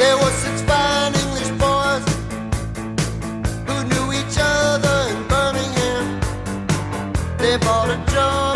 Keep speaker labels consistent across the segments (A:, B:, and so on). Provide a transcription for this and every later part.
A: There were six fine English boys who knew each other in Birmingham. They bought a drum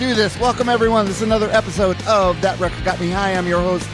B: do this. Welcome, everyone. This is another episode of That Record Got Me High. I'm your host,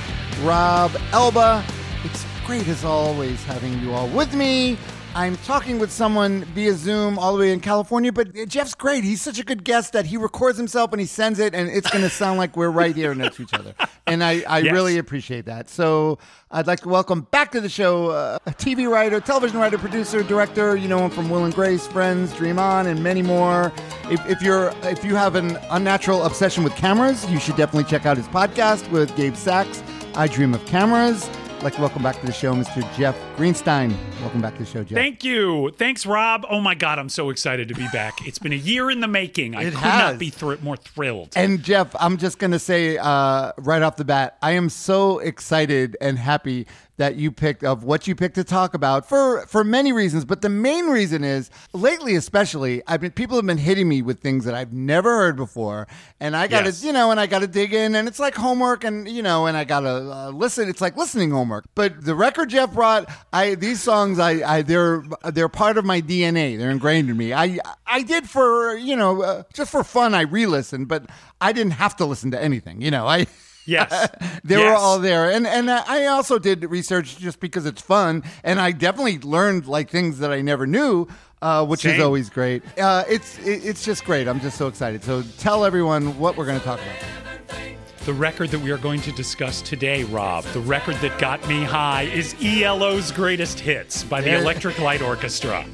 B: Rob Elba. It's great, as always, having you all with me. I'm talking with someone via Zoom all the way in California, but Jeff's great. He's such a good guest that he records himself and he sends it, and it's going to sound like we're right here next to each other. And I, I
C: Yes.
B: really appreciate that. So I'd like to welcome back to the show uh, a TV writer, television writer, producer, director. You know him from Will and Grace, Friends, Dream On, and many more. If, if you're if you have an unnatural obsession with cameras, you should definitely check out his podcast with Gabe Sachs. I Dream of Cameras. I'd like to welcome back to the show, Mr. Jeff Greenstein. Welcome back to the show, Jeff.
C: Thank you. Thanks, Rob. Oh my God, I'm so excited to be back. It's been a year in the making. I
B: It
C: could
B: has.
C: not be thr- more thrilled.
B: And Jeff, I'm just going to say uh, right off the bat, I am so excited and happy that you picked of what you picked to talk about for for many reasons, but the main reason is lately, especially, I've been people have been hitting me with things that I've never heard before, and I got to
C: Yes.
B: you know, and I got to dig in, and it's like homework, and you know, and I got to uh, listen. It's like listening homework. But the record Jeff brought, I these songs, I, I they're they're part of my DNA. They're ingrained in me. I I did for you know uh, just for fun. I re-listened, but I didn't have to listen to anything. You know, I.
C: Yes.
B: they were all there, and and I also did research just because it's fun, and I definitely learned like things that I never knew, uh, which is always great. Uh, it's it's just great. I'm just so excited. So tell everyone what we're going to talk about.
C: the record that we are going to discuss today, Rob, the record that got me high, is ELO's Greatest Hits by the Electric Light Orchestra.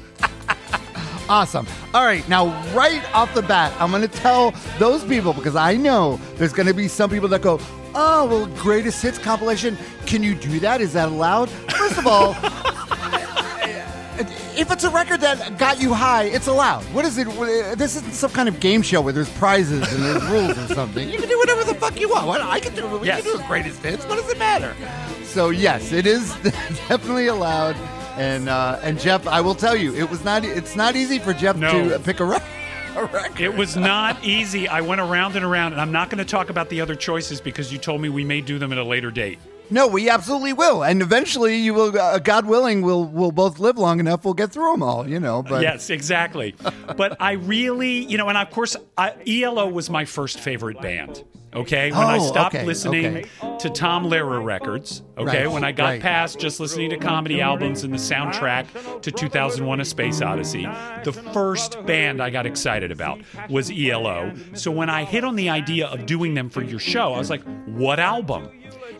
B: Awesome. All right, now right off the bat, I'm going to tell those people because I know there's going to be some people that go, "Oh, well, greatest hits compilation. Can you do that? Is that allowed?" First of all, if it's a record that got you high, it's allowed. What is it? This isn't some kind of game show where there's prizes and there's rules or something. You can do whatever the fuck you want. What- I can do. We
C: Yes.
B: can do greatest hits. What does it matter? So yes, it is definitely allowed. And uh, and Jeff, I will tell you, it was not. It's not easy for Jeff
C: No.
B: to pick a, rec- a record.
C: It was not easy. I went around and around, and I'm not going to talk about the other choices because you told me we may do them at a later date.
B: No, we absolutely will, and eventually you will. Uh, God willing, we'll we'll both live long enough. We'll get through them all. You know. But
C: yes, exactly. but I really, you know, and of course, I, ELO was my first favorite band. Okay, when I
B: Oh,
C: stopped
B: okay,
C: listening
B: okay.
C: to Tom Lehrer records, okay,
B: Right,
C: when I got
B: right.
C: past just listening to comedy albums and the soundtrack to 2001: A Space Odyssey, the first band I got excited about was ELO. So when I hit on the idea of doing them for your show, I was like, "What album?"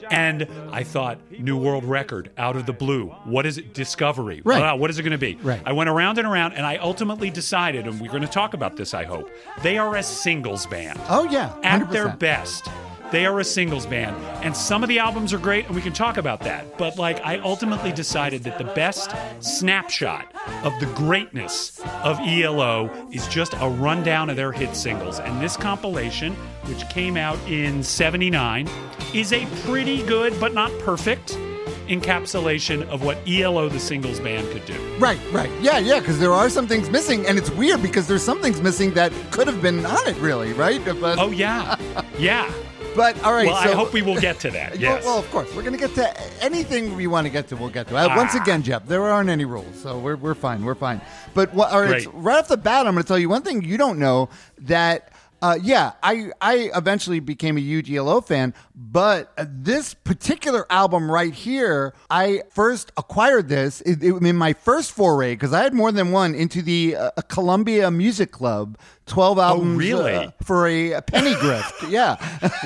C: And I thought, New World Record, out of the blue. What is it? Discovery.
B: Right.
C: Wow, what is it going to be?
B: Right.
C: I went around and around, and I ultimately decided, and we're going to talk about this, I hope. They are a singles band.
B: oh yeah,
C: At their best, they are a singles band. And some of the albums are great, and we can talk about that. But, like, I ultimately decided that the best snapshot of the greatness of ELO is just a rundown of their hit singles. And this compilation, which came out in 79, is a pretty good, but not perfect encapsulation of what ELO, the singles band, could do.
B: Right, right. Yeah, yeah, because there are some things missing, and it's weird because there's some things missing that could have been on it, really, right? But,
C: Oh, yeah. Yeah.
B: But all right.
C: Well,
B: so,
C: I hope we will get to that. Yes.
B: Well, of course, we're going to get to anything we want to get to. We'll get to. Uh, Once
C: Ah.
B: again, Jeff, there aren't any rules, so we're, we're fine. We're fine. But what, all right,
C: Great.
B: so right off the bat, I'm going to tell you one thing you don't know that Uh, yeah, I I eventually became a huge ELO fan, but this particular album right here, I first acquired this in, in my first foray because I had more than one into the uh, Columbia Music Club. 12 albums
C: really?
B: uh, for a penny grift. yeah.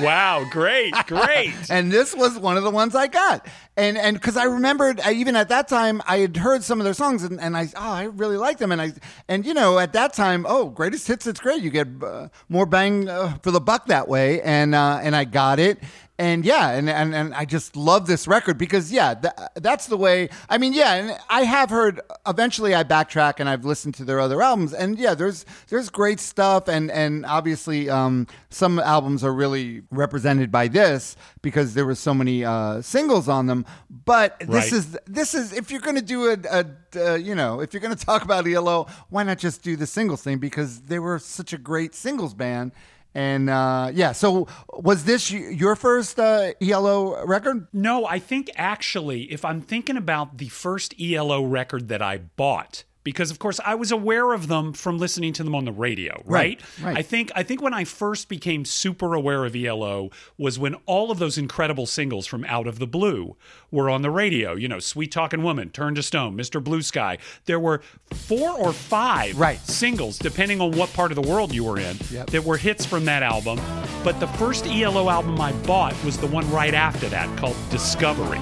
C: Wow, great, great.
B: and this was one of the ones I got. And and because I remembered uh, even at that time I had heard some of their songs and, and I oh I really like them and I and you know at that time oh greatest hits it's great you get uh, more bang uh, for the buck that way and uh, and I got it and yeah, and, and and I just love this record because yeah, th- that's the way. I mean, yeah, and I have heard. Eventually, I backtrack and I've listened to their other albums, and yeah, there's there's great stuff, and and obviously, um, some albums are really represented by this because there were so many uh, singles on them. But this
C: Right.
B: is this is if you're going to do a, a uh, you know if you're going to talk about ELO, why not just do the singles thing because they were such a great singles band. And uh, yeah, so was this your first uh, ELO record?
C: No, I think actually, if I'm thinking about the first ELO record that I bought, because of course I was aware of them from listening to them on the radio, right?
B: Right, right.
C: I think I think when I first became super aware of ELO was when all of those incredible singles from Out of the Blue were on the radio. You know, Sweet Talking Woman, Turn to Stone, Mr. Blue Sky. There were four or five
B: Right.
C: singles, depending on what part of the world you were in,
B: Yep.
C: that were hits from that album. But the first ELO album I bought was the one right after that called Discovery.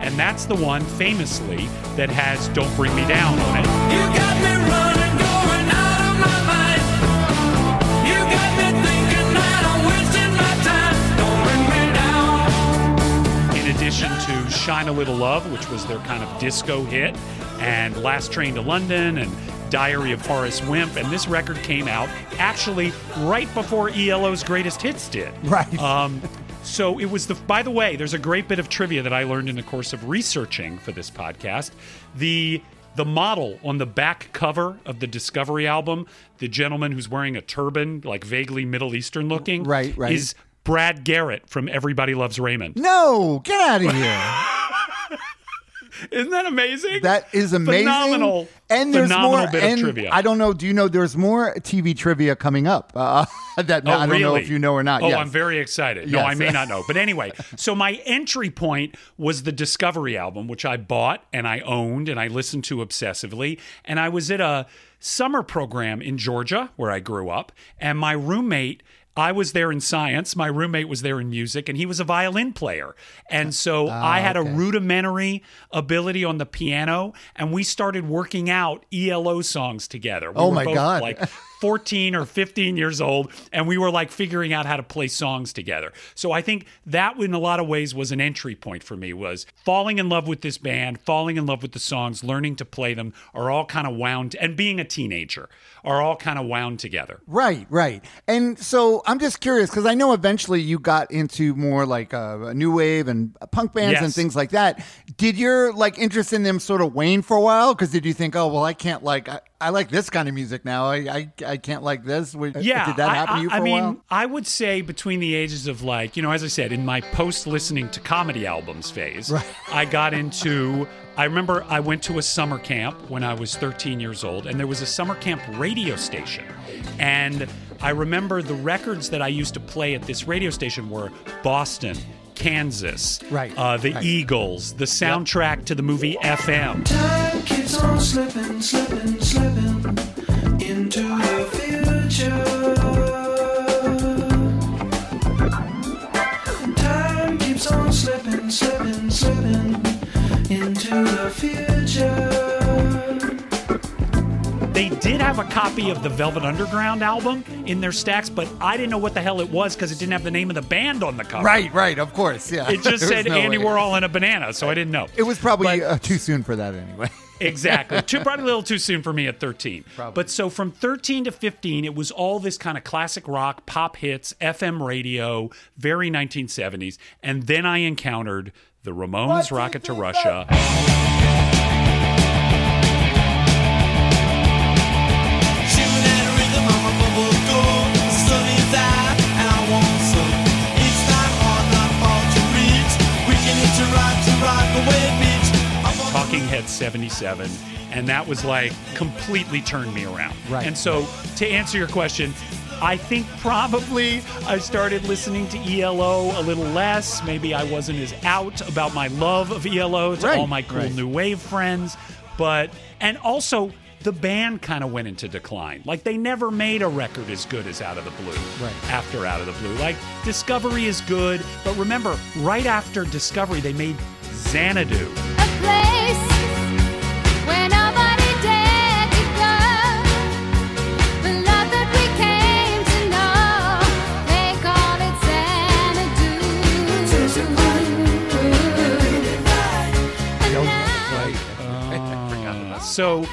C: And that's the one famously that has Don't Bring Me Down on it.
D: You got me running, going out of my mind. You got me thinking that I'm wasting my time. Don't bring me down.
C: In addition to Shine a Little Love, which was their kind of disco hit, and Last Train to London and Diary of Horace Wimp. And this record came out actually right before ELO's greatest hits did.
B: Right.
C: Um, so it was the. By the way, there's a great bit of trivia that I learned in the course of researching for this podcast. The the model on the back cover of the Discovery album, the gentleman who's wearing a turban, like vaguely Middle Eastern looking,
B: Right, right.
C: is Brad Garrett from Everybody Loves Raymond.
B: No, get out of here.
C: Isn't that amazing?
B: That is amazing.
C: Phenomenal.
B: And there's
C: phenomenal
B: more.
C: bit
B: and
C: of trivia.
B: I don't know. Do you know there's more TV trivia coming up? Uh, that
C: Oh,
B: I don't know if you know or not.
C: Oh,
B: Yes.
C: I'm very excited. No,
B: Yes.
C: I may not know. But anyway, so my entry point was the Discovery album, which I bought and I owned and I listened to obsessively. And I was at a summer program in Georgia where I grew up, and my roommate. I was there in science. My roommate was there in music, and he was a violin player. And so I had
B: Ah, okay.
C: a rudimentary ability on the piano, and we started working out ELO songs together. We
B: Oh my God.
C: Like 14 or 15 years old and we were like figuring out how to play songs together so i think that in a lot of ways was an entry point for me was falling in love with this band falling in love with the songs learning to play them are all kind of wound and being a teenager are all kind of wound together
B: Right, right. And so I'm just curious because I know eventually you got into more like a new wave and punk bands and things like that. Did your like interest in them sort of wane for a while? Because did you think, oh well, I can't like I, I like this kind of music now. I I, I can't like this.
C: Yeah
B: did that happen
C: I,
B: to you for
C: I
B: a
C: mean
B: while?
C: i would say between the ages of like you know as i said in my post listening to comedy albums phase
B: Right.
C: i got into i remember i went to a summer camp when i was 13 years old and there was a summer camp radio station and i remember the records that i used to play at this radio station were boston Kansas,
B: Right,
C: Uh, the
B: right.
C: Eagles, the soundtrack to the movie FM.
D: Time keeps on slipping, slipping, slipping into the future. Time keeps on slipping, slipping, slipping into the future.
C: Did have a copy of the Velvet Underground album in their stacks, but I didn't know what the hell it was because it didn't have the name of the band on the cover.
B: Right, right. Of course, yeah.
C: It just said
B: no
C: Andy
B: way.
C: Warhol and a banana, so I didn't know.
B: It was probably
C: But-
B: uh, too soon for that anyway.
C: exactly. Too probably a little too soon for me at 13. But so from 13 to 15, it was all this kind of classic rock, pop hits, FM radio, very 1970s. And then I encountered the Ramones Rocket to Russia. Talking Heads 77, and that was like completely turned me around.
B: Right.
C: And so, to answer your question, I think probably I started listening to ELO a little less. Maybe I wasn't as out about my love of ELO to
B: Right,
C: all my cool
B: right.
C: new wave friends. But, and also, the band kind of went into decline. Like, they never made a record as good as Out of the Blue
B: Right.
C: after Out of the Blue. Like, Discovery is good, but remember, right after Discovery, they made Xanadu.
E: A place where nobody dared to go. The love that we came to know, they call it Xanadu.
C: So,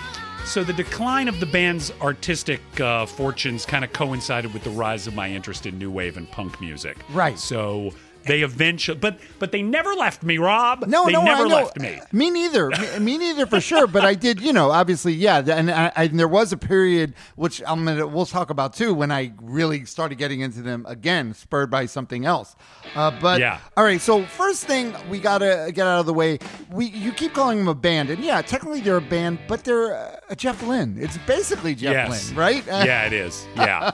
C: so the decline of the band's artistic uh, fortunes kind of coincided with the rise of my interest in new wave and punk music.
B: Right.
C: So they eventually, but but they never left me, Rob.
B: No,
C: they
B: no,
C: never
B: I know.
C: left me.
B: Me neither. me, me neither for sure. But I did, you know, obviously, yeah. And, I, and there was a period which I'm gonna we'll talk about too when I really started getting into them again, spurred by something else. Uh, but
C: Yeah.
B: all right. So first thing we gotta get out of the way. We you keep calling them a band, and yeah, technically they're a band, but they're uh, a Jeff Lynne. It's basically Jeff
C: yes.
B: Lynne, right?
C: Yeah, it is. Yeah.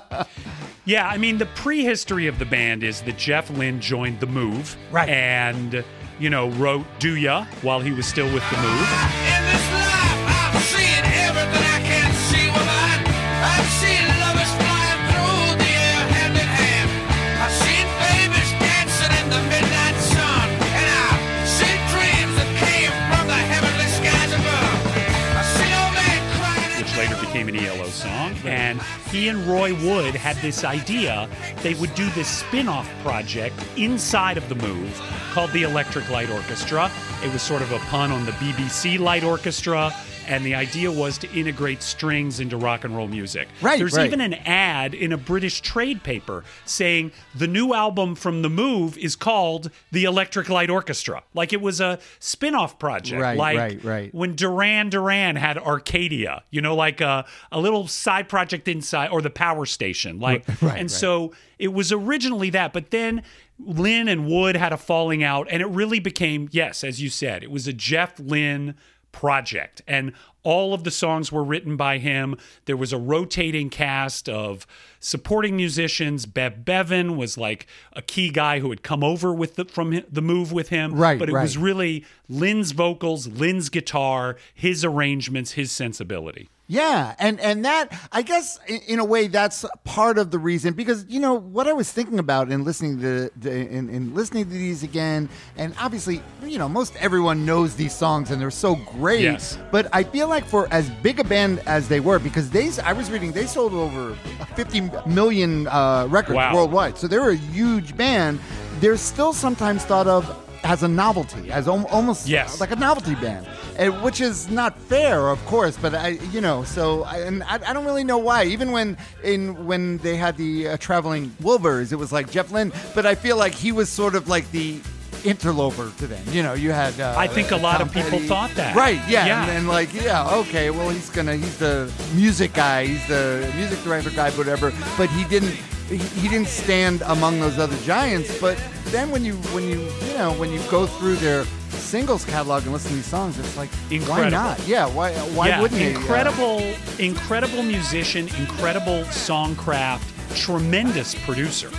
C: yeah, I mean, the prehistory of the band is that Jeff Lynne joined The Move.
B: Right.
C: And, you know, wrote Do Ya while he was still with The Move.
D: In this life, I've seen everything I can see with. I've seen lovers flying through the air hand in hand. I've seen babies dancing in the midnight sun. And I've seen dreams that came from the heavenly skies above. I've seen old men crying.
C: which later became an ELO song. And he and Roy Wood had this idea they would do this spin off project inside of the move called the Electric Light Orchestra. It was sort of a pun on the BBC Light Orchestra. And the idea was to integrate strings into rock and roll music.
B: Right,
C: There's
B: right.
C: even an ad in a British trade paper saying the new album from The Move is called The Electric Light Orchestra. Like it was a spin off project.
B: Right,
C: like
B: right, right.
C: when Duran Duran had Arcadia, you know, like a, a little side project inside, or the Power Station, like,
B: Right,
C: and
B: right.
C: so it was originally that, but then Lynne and Wood had a falling out, and it really became, yes, as you said, it was a Jeff Lynne project, and all of the songs were written by him. There was a rotating cast of supporting musicians. Bev Bevan was like a key guy who had come over with the, from the move with him,
B: Right,
C: But it
B: right.
C: was really Lynne's vocals, Lynne's guitar, his arrangements, his sensibility.
B: Yeah, and and that I guess in, in a way that's part of the reason because you know what I was thinking about in listening to the, in, in listening to these again, and obviously you know most everyone knows these songs and they're so great.
C: Yes.
B: But I feel like for as big a band as they were, because they I was reading they sold over 50 million uh, records
C: Wow.
B: worldwide, so they were a huge band. They're still sometimes thought of as a novelty, as al- almost
C: Yes.
B: like a novelty band, and, which is not fair, of course. But I, you know, so I, and I, I don't really know why. Even when in when they had the uh, traveling Wilburys, it was like Jeff Lynne, but I feel like he was sort of like the interloper to them. You know, you had. Uh,
C: I think a lot
B: Tom
C: of people
B: Petty.
C: thought that.
B: right? Yeah,
C: Yeah.
B: And, and like, yeah, okay, well, he's gonna, he's the music guy, he's the music director guy, whatever. But he didn't. He, he didn't stand among those other giants, but then when you when you you know when you go through their singles catalog and listen to these songs, it's like
C: incredible.
B: why not? Yeah, why why
C: yeah,
B: wouldn't he? Uh,
C: incredible, incredible musician, incredible songcraft, tremendous producer.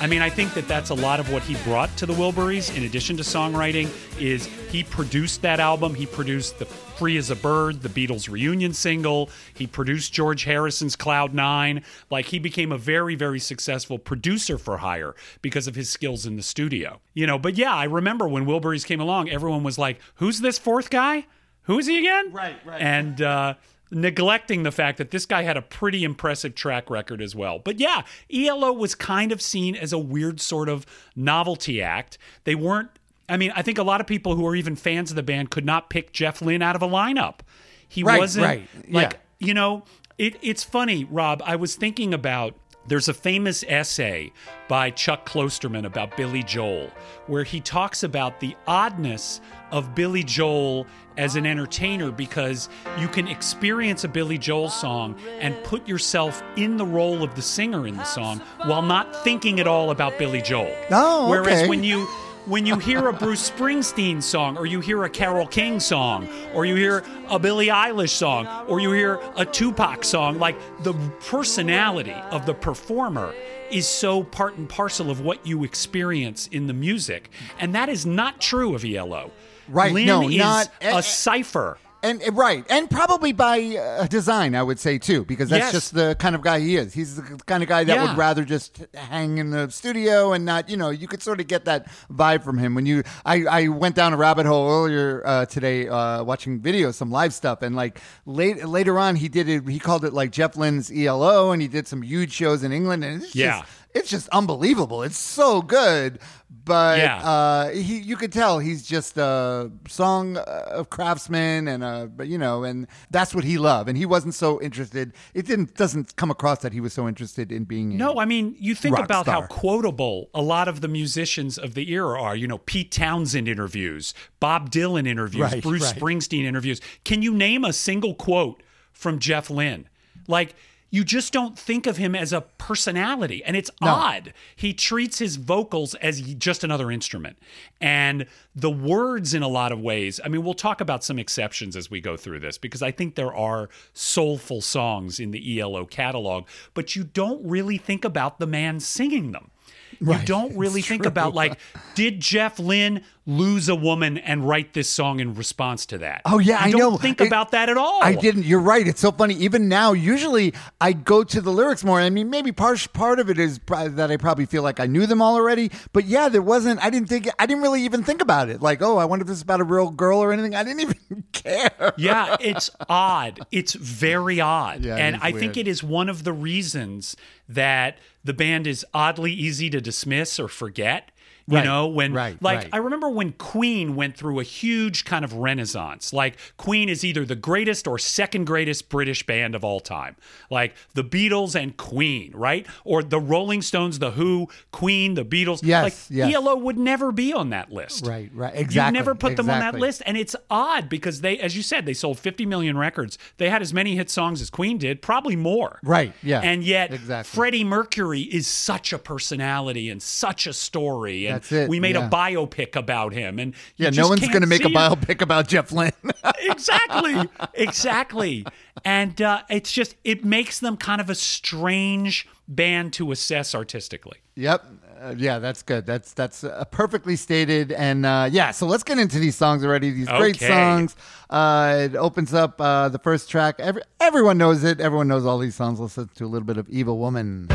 C: I mean, I think that that's a lot of what he brought to the Wilburys. In addition to songwriting, is he produced that album. He produced the "Free as a Bird," the Beatles reunion single. He produced George Harrison's "Cloud Nine. Like he became a very, very successful producer for hire because of his skills in the studio. You know, but yeah, I remember when Wilburys came along, everyone was like, "Who's this fourth guy? Who is he again?"
B: Right, right.
C: and uh, neglecting the fact that this guy had a pretty impressive track record as well. But yeah, ELO was kind of seen as a weird sort of novelty act. They weren't. I mean, I think a lot of people who are even fans of the band could not pick Jeff Lynne out of a lineup. He
B: Right,
C: wasn't
B: right,
C: like
B: yeah.
C: you know. It, it's funny, Rob. I was thinking about. There's a famous essay by Chuck Klosterman about Billy Joel, where he talks about the oddness of Billy Joel as an entertainer because you can experience a Billy Joel song and put yourself in the role of the singer in the song while not thinking at all about Billy Joel.
B: Oh, okay.
C: Whereas when you when you hear a Bruce Springsteen song, or you hear a Carole King song, or you hear a Billie Eilish song, or you hear a Tupac song, like the personality of the performer is so part and parcel of what you experience in the music. And that is not true of ELO.
B: Right,
C: Lynne
B: no,
C: is
B: not-
C: a cipher.
B: And and- right, and probably by uh, design, I would say too, because that's
C: Yes.
B: just the kind of guy he is. He's the kind of guy that
C: Yeah.
B: would rather just hang in the studio and not, you know, you could sort of get that vibe from him. When you, I, I went down a rabbit hole earlier uh, today, uh, watching videos, some live stuff, and like late later on, he did it. He called it like Jeff Lynne's ELO, and he did some huge shows in England, and it's
C: Yeah.
B: just, it's just unbelievable. It's so good. But
C: Yeah.
B: uh, he, you could tell he's just a song of craftsman, and uh, but you know, and that's what he loved. And he wasn't so interested. It didn't doesn't come across that he was so interested in being.
C: No, I mean, you think about how quotable a lot of the musicians of the era are. You know, Pete Townshend interviews, Bob Dylan interviews,
B: Right,
C: Bruce
B: right.
C: Springsteen interviews. Can you name a single quote from Jeff Lynne? Like, you just don't think of him as a personality. And it's odd. He treats his vocals as just another instrument. And the words, in a lot of ways, I mean, we'll talk about some exceptions as we go through this because I think there are soulful songs in the ELO catalog, but you don't really think about the man singing them. You don't really think about like, did Jeff Lynne lose a woman and write this song in response to that?
B: Oh yeah,
C: You
B: I
C: don't
B: know.
C: Think
B: It-
C: about that at all.
B: I didn't. You're right. It's so funny. Even now, usually I go to the lyrics more. I mean, maybe part part of it is that I probably feel like I knew them all already. But yeah, there wasn't. I didn't think. I didn't really even think about it. Like, oh, I wonder if this is about a real girl or anything. I didn't even care.
C: yeah, it's odd. It's very odd.
B: Yeah,
C: and I think it is one of the reasons that the band is oddly easy to dismiss or forget. You
B: Right,
C: know, when
B: right,
C: like
B: right.
C: I remember when Queen went through a huge kind of renaissance. Like Queen is either the greatest or second greatest British band of all time. Like the Beatles and Queen, right? Or the Rolling Stones, the Who, Queen, the Beatles.
B: Yes,
C: like
B: yes.
C: ELO would never be on that list.
B: Right, right. Exactly.
C: You never put them on that list. And it's odd because they, as you said, they sold 50 million records. They had as many hit songs as Queen did, probably more.
B: Right, yeah,
C: And yet,
B: exactly.
C: Freddie Mercury is such a personality and such a story. And
B: That's it,
C: we made
B: yeah.
C: a biopic about him. And
B: Yeah, no one's going to make a
C: see it.
B: biopic about Jeff Lynne.
C: exactly exactly and uh, it's just it makes them kind of a strange band to assess artistically
B: Yep. Uh, yeah, that's good. That's that's uh, perfectly stated. And uh, yeah, so let's get into these songs already. These great songs. Uh, it opens up uh, the first track. Every, everyone knows it. Everyone knows all these songs. Let's listen to a little bit of "Evil Woman."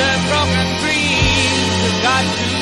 D: The broken dreams have got to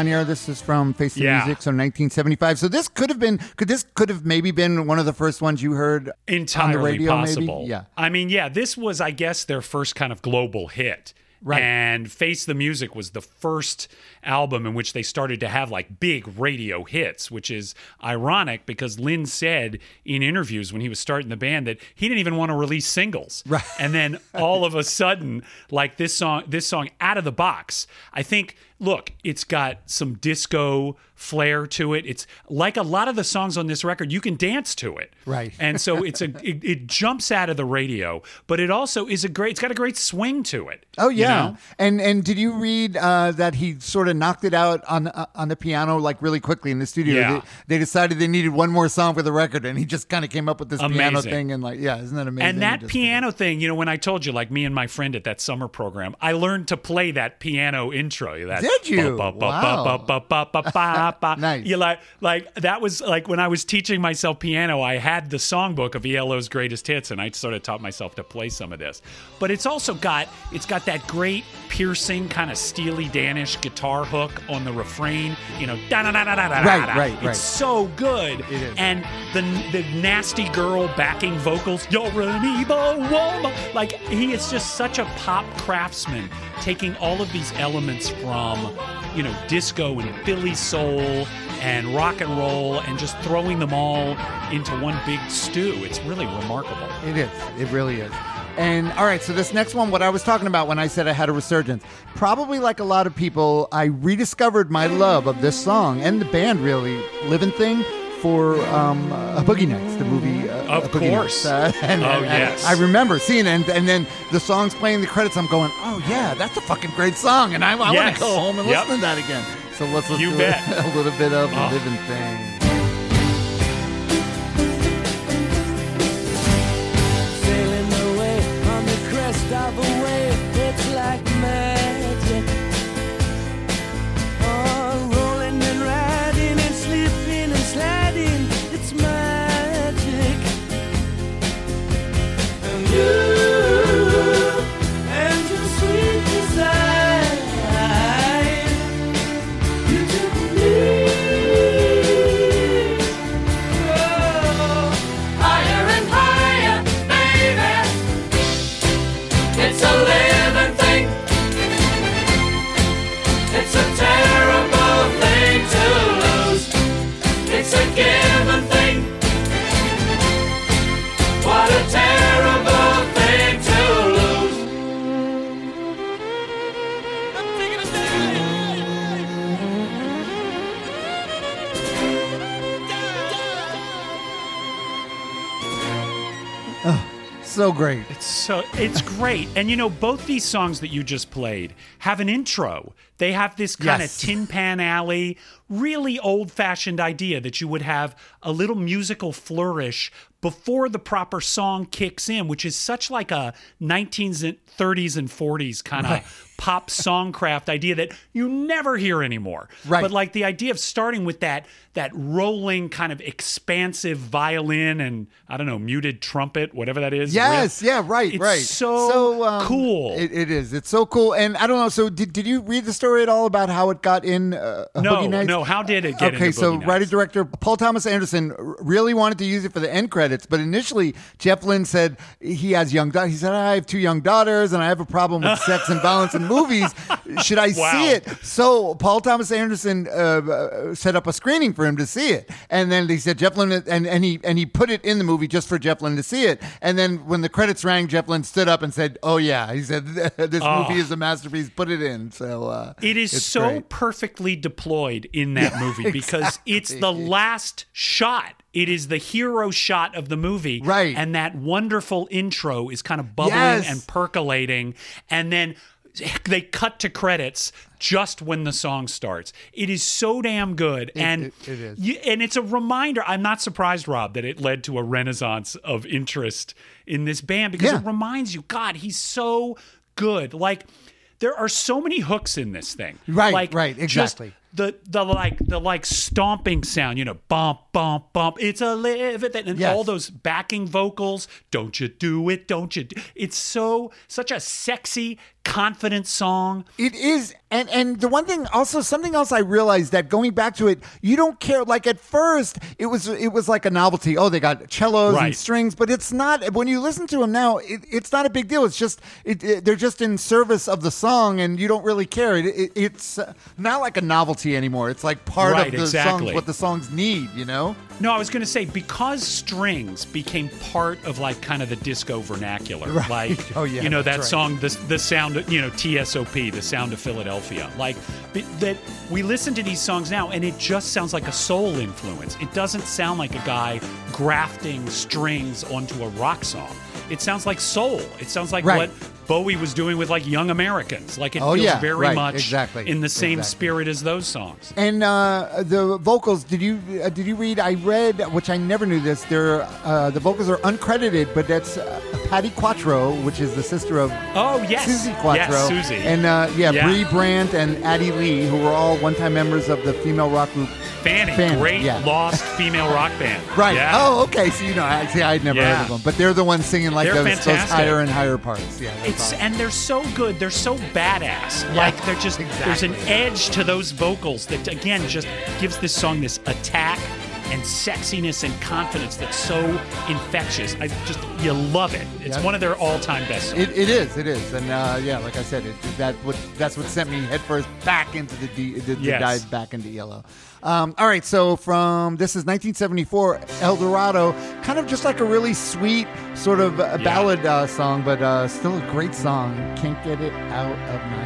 B: on here. This is from Face the
C: Yeah.
B: Music, so 1975. So this could have been. Could this could have maybe been one of the first ones you heard
C: entirely
B: on the radio?
C: possible.
B: Maybe. Yeah.
C: I mean, yeah, this was, I guess, their first kind of global hit.
B: Right.
C: And Face the Music was the first album in which they started to have like big radio hits, which is ironic because Lynne said in interviews when he was starting the band that he didn't even want to release singles.
B: Right.
C: And then all of a sudden, like this song, this song out of the box, I think look, it's got some disco flair to it. It's like a lot of the songs on this record, you can dance to it.
B: Right.
C: And so it's a it, it jumps out of the radio, but it also is a great it's got a great swing to it.
B: Oh
C: you
B: yeah,
C: know?
B: and and did you read uh, that he sort of knocked it out on uh, on the piano like really quickly in the studio?
C: Yeah.
B: They, they decided they needed one more song for the record, and he just kind of came up with this piano thing and like yeah, isn't that amazing?
C: And that piano thing, you know, when I told you, like me and my friend at that summer program, I learned to play that piano intro. That
B: Did you? Nice.
C: You like, like that was like when I was teaching myself piano, I had the songbook of ELO's greatest hits, and I sort of taught myself to play some of this. But it's also got it's got that great piercing kind of Steely Danish guitar hook on the refrain. You know, da da da da da da.
B: Right, right,
C: It's
B: right.
C: so good.
B: It is.
C: And the the nasty girl backing vocals, you're an evil woman. Like he is just such a pop craftsman, taking all of these elements from, you know, disco and Philly soul and rock and roll and just throwing them all into one big stew. It's really remarkable.
B: It is. It really is. And all right, so this next one, what I was talking about when I said I had a resurgence, probably like a lot of people, I rediscovered my love of this song and the band, really, Living Thing, for um, uh, Boogie Nights, the movie. Uh,
C: Of course.
B: Nights. Uh, and,
C: Oh,
B: and- and
C: yes.
B: I remember seeing it, and, and then the song's playing the credits. I'm going, oh yeah, that's a fucking great song, and I, I want to go home and
C: Yep.
B: listen to that again. So let's listen
C: You
B: to
C: bet.
B: a little bit of
C: Oh.
B: Living Thing.
D: So great. It's
B: So
C: it's great. And you know, both these songs that you just played have an intro. They have this kind
B: Yes.
C: of Tin Pan Alley, really old fashioned idea that you would have a little musical flourish before the proper song kicks in, which is such like a 1930s and 40s kind of pop songcraft idea that you never hear anymore.
B: Right.
C: But like the idea of starting with that that rolling kind of expansive violin and I don't know, muted trumpet, whatever that is.
B: Yes,
C: riff.
B: yeah, right,
C: It's
B: right.
C: so
B: um,
C: cool.
B: It, it is. It's so cool. And I don't know. So did, did you read the story at all about how it got in uh,
C: No, no. How did it get
B: okay, so
C: Nights?
B: writer director Paul Thomas Anderson really wanted to use it for the end credits, but initially Jeff Lynne said he has young daughters. He said I have two young daughters and I have a problem with sex and violence in movies. Should I
C: Wow.
B: see it? So Paul Thomas Anderson uh, uh, set up a screening for him to see it, and then he said Jeff Lynne, and, and he and he put it in the movie just for Jeff Lynne to see it. And then when the credits rang, Jeff Lynne stood up and said, "Oh yeah," he said, "This
C: Oh.
B: movie is a masterpiece. Put it in." So uh,
C: It is so
B: great.
C: perfectly deployed in that movie because it's the last shot. It is the hero shot of the movie.
B: Right.
C: And that wonderful intro is kind of bubbling
B: Yes.
C: and percolating. And then they cut to credits just when the song starts. It is so damn good. and
B: it-
C: you- and it's a reminder. I'm not surprised, Rob, that it led to a renaissance of interest in this band because
B: Yeah.
C: it reminds you, God, he's so good. Like there are so many hooks in this thing.
B: Right,
C: like,
B: right, exactly.
C: The the like the like stomping sound, you know, bump bump bump. It's a live it, and
B: Yes.
C: all those backing vocals. Don't you do it? Don't you? Do, it's so such a sexy, confident song.
B: It is, and and the one thing also something else I realized that going back to it, you don't care. Like at first, it was it was like a novelty. Oh, they got cellos and strings, but it's not. When you listen to them now, it, it's not a big deal. It's just it, it- they're just in service of the song, and you don't really care. It, it, it's not like a novelty novelty anymore. It's like part
C: Right,
B: of the
C: exactly.
B: songs, what the songs need. You know?
C: No, I was going to say because strings became part of like kind of the disco vernacular.
B: Right.
C: Like,
B: Oh, yeah,
C: you know that
B: right.
C: song, the the sound, of, you know, TSOP, the sound of Philadelphia. Like that, we listen to these songs now, and it just sounds like a soul influence. It doesn't sound like a guy grafting strings onto a rock song. It sounds like soul. It sounds like
B: Right.
C: what Bowie was doing with like Young Americans. Like it
B: Oh,
C: feels
B: yeah,
C: very
B: right,
C: much
B: exactly,
C: in the same
B: exactly.
C: spirit as those songs.
B: And uh, the vocals, did you uh, did you read? I read, which I never knew this. They're uh, the vocals are uncredited, but that's uh, Patti Quatro, which is the sister of
C: Oh yes,
B: Suzi Quatro,
C: yes, Susie,
B: and uh, yeah,
C: Yeah.
B: Brie Brandt and Addie Lee, who were all one-time members of the female rock group.
C: Fanny,
B: Fanny,
C: great
B: yeah.
C: lost female rock band.
B: Right.
C: Yeah.
B: Oh, okay. So you know, actually, I'd never heard of them, but they're the ones singing like
C: They're
B: those, those
C: fantastic.
B: higher and higher parts. Yeah.
C: It's
B: awesome.
C: and they're so good. They're so badass.
B: Yeah,
C: like they're just there's an edge to those vocals that again just gives this song this attack and sexiness and confidence that's so infectious. I just you love it. It's
B: Yeah.
C: one of their all-time best songs.
B: It, it is, it is, and uh, yeah, like I said, it, that what that's what sent me headfirst back into the, D, the, the
C: Yes.
B: dive back into yellow. Um, all right, so from this is 1974, Eldorado, kind of just like a really sweet sort of uh, ballad uh, song, but uh, still a great song. Can't get it out of my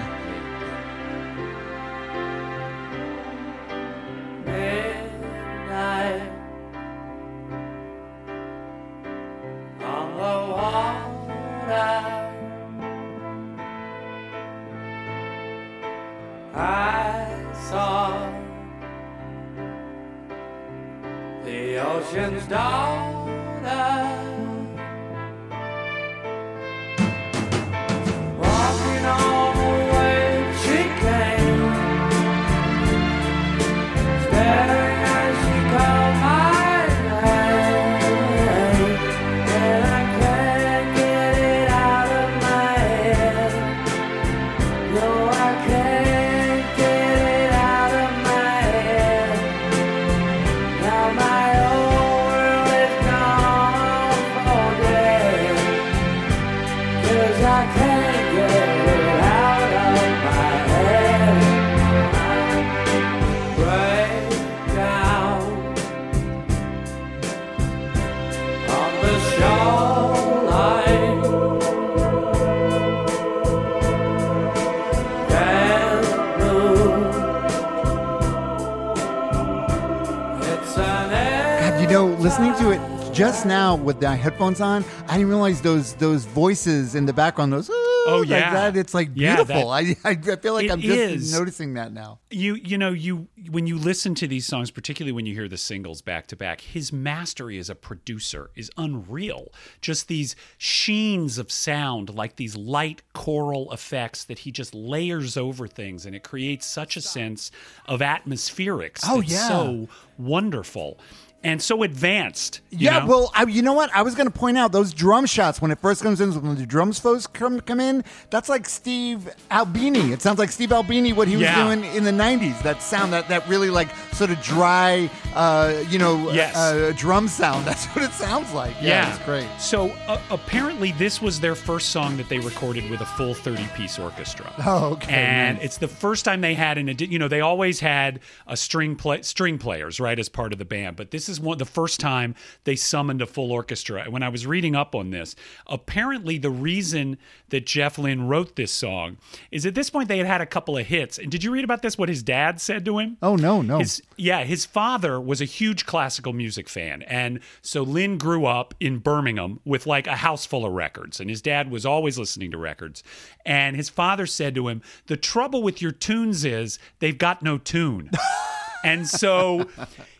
B: with the headphones on, I didn't realize those those voices in the background. Those oh like
C: yeah.
B: that. It's like
C: Yeah,
B: beautiful.
C: that-
B: I, I feel like I'm just
C: is.
B: noticing that now.
C: you you know you when you listen to these songs particularly when you hear the singles back to back his mastery as a producer is unreal just these sheens of sound like these light choral effects that he just layers over things and it creates such a sense of atmospherics
B: Oh, yeah.
C: so wonderful and so advanced
B: Yeah,
C: know?
B: well, I, you know what? I was going to point out those drum shots when it first comes in, when the drums first come come in. That's like Steve Albini. It sounds like Steve Albini what he was
C: Yeah.
B: doing in the '90s. That sound, that that really like sort of dry, uh, you know,
C: Yes.
B: uh, drum sound. That's what it sounds like. Yeah, it's great.
C: So uh, apparently, this was their first song that they recorded with a full 30 piece orchestra.
B: Oh, okay,
C: And
B: nice.
C: it's the first time they had an, you know, they always had a string play, string players, right, as part of the band. But this is one the first time they summoned a full orchestra. And when I was reading up on this, apparently the reason that Jeff Lynne wrote this song is at this point they had had a couple of hits. And did you read about this? What his dad said to him?
B: Oh no, no.
C: His, yeah, his father was a huge classical music fan. And so Lynne grew up in Birmingham with like a house full of records. And his dad was always listening to records. And his father said to him, The trouble with your tunes is they've got no tune. and so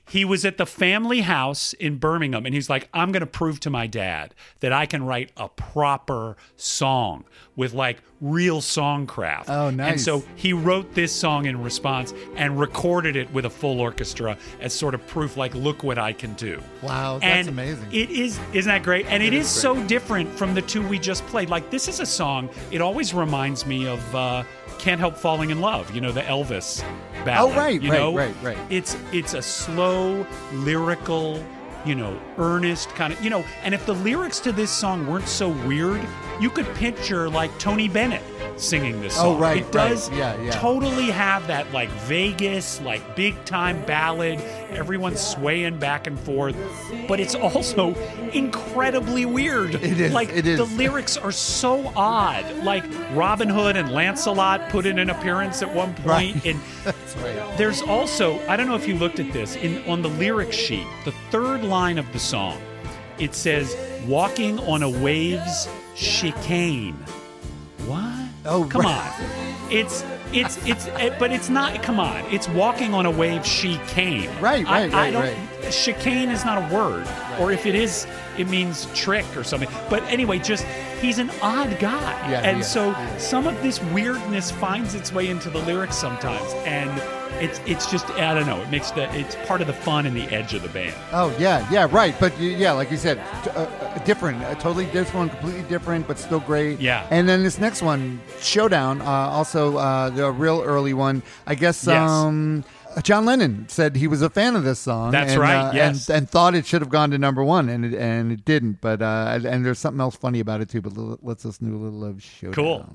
C: he was at the family house in Birmingham and he's like, I'm going to prove to my dad that I can write a proper song with like real songcraft.
B: Oh, nice.
C: And so he wrote this song in response and recorded it with a full orchestra as sort of proof, like, look what I can do.
B: Wow, that's
C: and
B: amazing.
C: It is, isn't that great? And it is, so different from the two we just played. Like, this is a song, it always reminds me of uh, Can't Help Falling in Love, you know, the Elvis ballad.
B: Oh, right,
C: you
B: right,
C: know?
B: right, right.
C: It's, it's a slow, lyrical, you know, earnest kind of, you know. And if the lyrics to this song weren't so weird, you could picture like Tony Bennett singing this
B: Oh,
C: song.
B: right,
C: It does
B: right. Yeah, yeah.
C: totally have that like Vegas, like big time ballad. Everyone's swaying back and forth, but it's also incredibly weird.
B: It is,
C: Like
B: it is.
C: the lyrics are so odd. Like Robin Hood and Lancelot put in an appearance at one point,
B: Right.
C: and
B: That's right.
C: there's also I don't know if you looked at this in on the lyric sheet. The third line of the song, it says "walking on a wave's chicane." What?
B: Oh,
C: come
B: right.
C: on! It's it's it's it, but it's not. Come on! It's walking on a wave chicane.
B: Right,
C: I,
B: right,
C: I
B: right,
C: don't,
B: right.
C: Chicane is not a word, or if it is, it means trick or something. But anyway, just he's an odd guy,
B: Yeah,
C: and so
B: is.
C: some of this weirdness finds its way into the lyrics sometimes, and it's it's just I don't know. It makes the it's part of the fun and the edge of the band.
B: Oh yeah, yeah, right. But yeah, like you said, t- uh, uh, different, uh, totally different, completely different, but still great.
C: Yeah.
B: And then this next one, Showdown, uh, also uh, the real early one. I guess
C: Yes.
B: um, John Lennon said he was a fan of this song.
C: That's
B: and,
C: right,
B: uh,
C: yes.
B: and, and thought it should have gone to number one, and it, and it didn't. But uh, and, there's something else funny about it too. But let's listen to a little of Showdown.
C: Cool.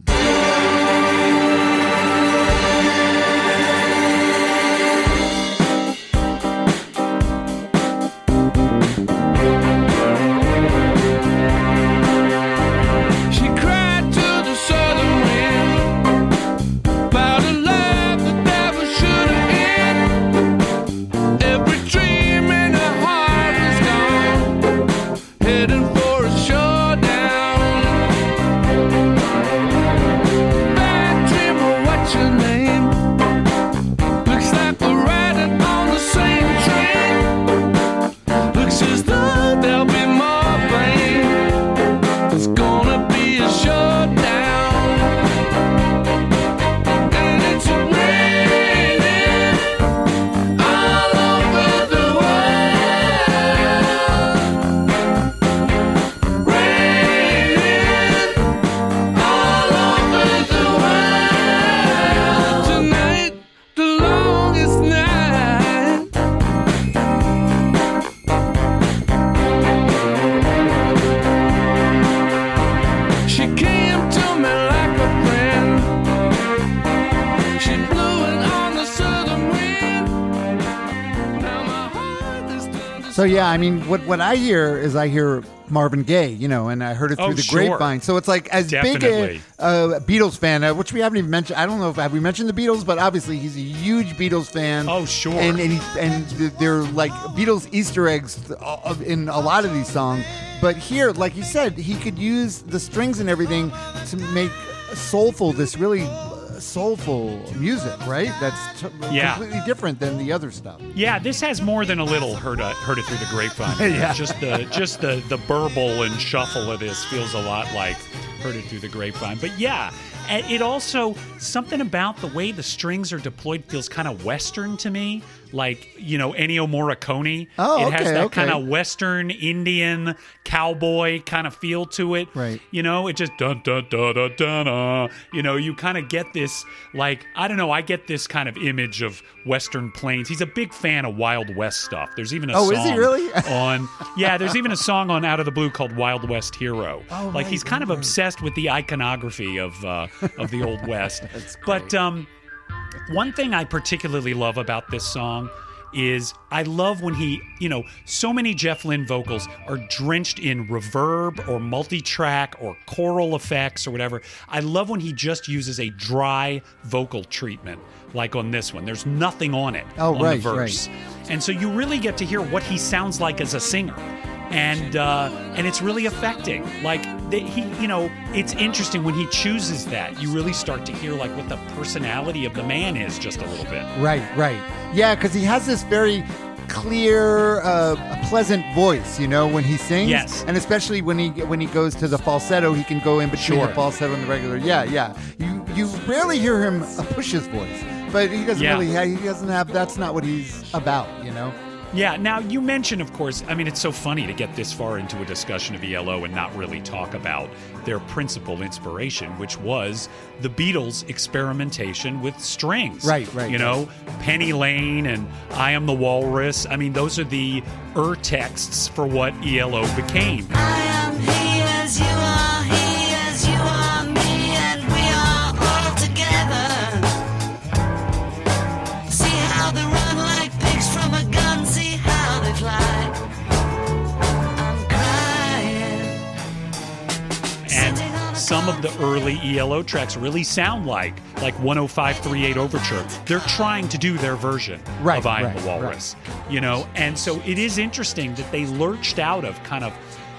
B: So yeah, I mean, what what I hear is I hear Marvin Gaye, you know, and I heard it through
C: Oh,
B: the
C: sure.
B: grapevine. So it's like as
C: Definitely.
B: big a uh, Beatles fan, uh, which we haven't even mentioned. I don't know if have we mentioned the Beatles, but obviously he's a huge Beatles fan.
C: Oh, sure.
B: and and, he, and they're like Beatles Easter eggs uh, in a lot of these songs. But here, like you said, he could use the strings and everything to make soulful this really. Uh, Soulful music, right? That's t-
C: Yeah.
B: completely different than the other stuff.
C: Yeah, this has more than a little heard it, heard it through the grapevine.
B: Yeah.
C: Just the just the the burble and shuffle of this feels a lot like heard it through the grapevine. But yeah, it also something about the way the strings are deployed feels kind of western to me. Like you know Ennio Morricone.
B: Oh,
C: it has
B: okay,
C: that
B: okay.
C: kind of western Indian cowboy kind of feel to it.
B: Right.
C: You know, it just dun dun dun dun dun. dun. You know, you kind of get this like I don't know. I get this kind of image of Western plains. He's a big fan of Wild West stuff. There's even a
B: Oh,
C: song
B: is he really?
C: on yeah. There's even a song on Out of the Blue called Wild West Hero.
B: Oh,
C: like
B: right,
C: he's kind of
B: right,
C: obsessed with the iconography of uh, of the old West.
B: That's
C: But um, one thing I particularly love about this song is I love when he, you know, so many Jeff Lynne vocals are drenched in reverb or multi track or choral effects or whatever. I love when he just uses a dry vocal treatment, like on this one. There's nothing on it
B: Oh,
C: on
B: right,
C: the verse. And so you really get to hear what he sounds like as a singer. And uh, and it's really affecting. Like the, he, you know, it's interesting when he chooses that. You really start to hear like what the personality of the man is, just a little bit.
B: Right, right. Yeah, because he has this very clear, uh, pleasant voice. You know, when he sings.
C: Yes.
B: And especially when he when he goes to the falsetto, he can go in between
C: Sure.
B: the falsetto and the regular. Yeah, yeah. You you rarely hear him push his voice, but he doesn't
C: Yeah.
B: really. He doesn't have. That's not what he's about. You know.
C: Yeah, now you mentioned, of course, I mean, it's so funny to get this far into a discussion of ELO and not really talk about their principal inspiration, which was the Beatles' experimentation with strings.
B: Right, right,
C: You know, Penny Lane and I Am the Walrus. I mean, those are the ur texts for what ELO became.
F: I am he as you are, he as you are,
C: of the early ELO tracks really sound like like 10538 Overture. They're trying to do their version
B: Right,
C: of I Am
B: right,
C: the Walrus. You know, and so it is interesting that they lurched out of kind of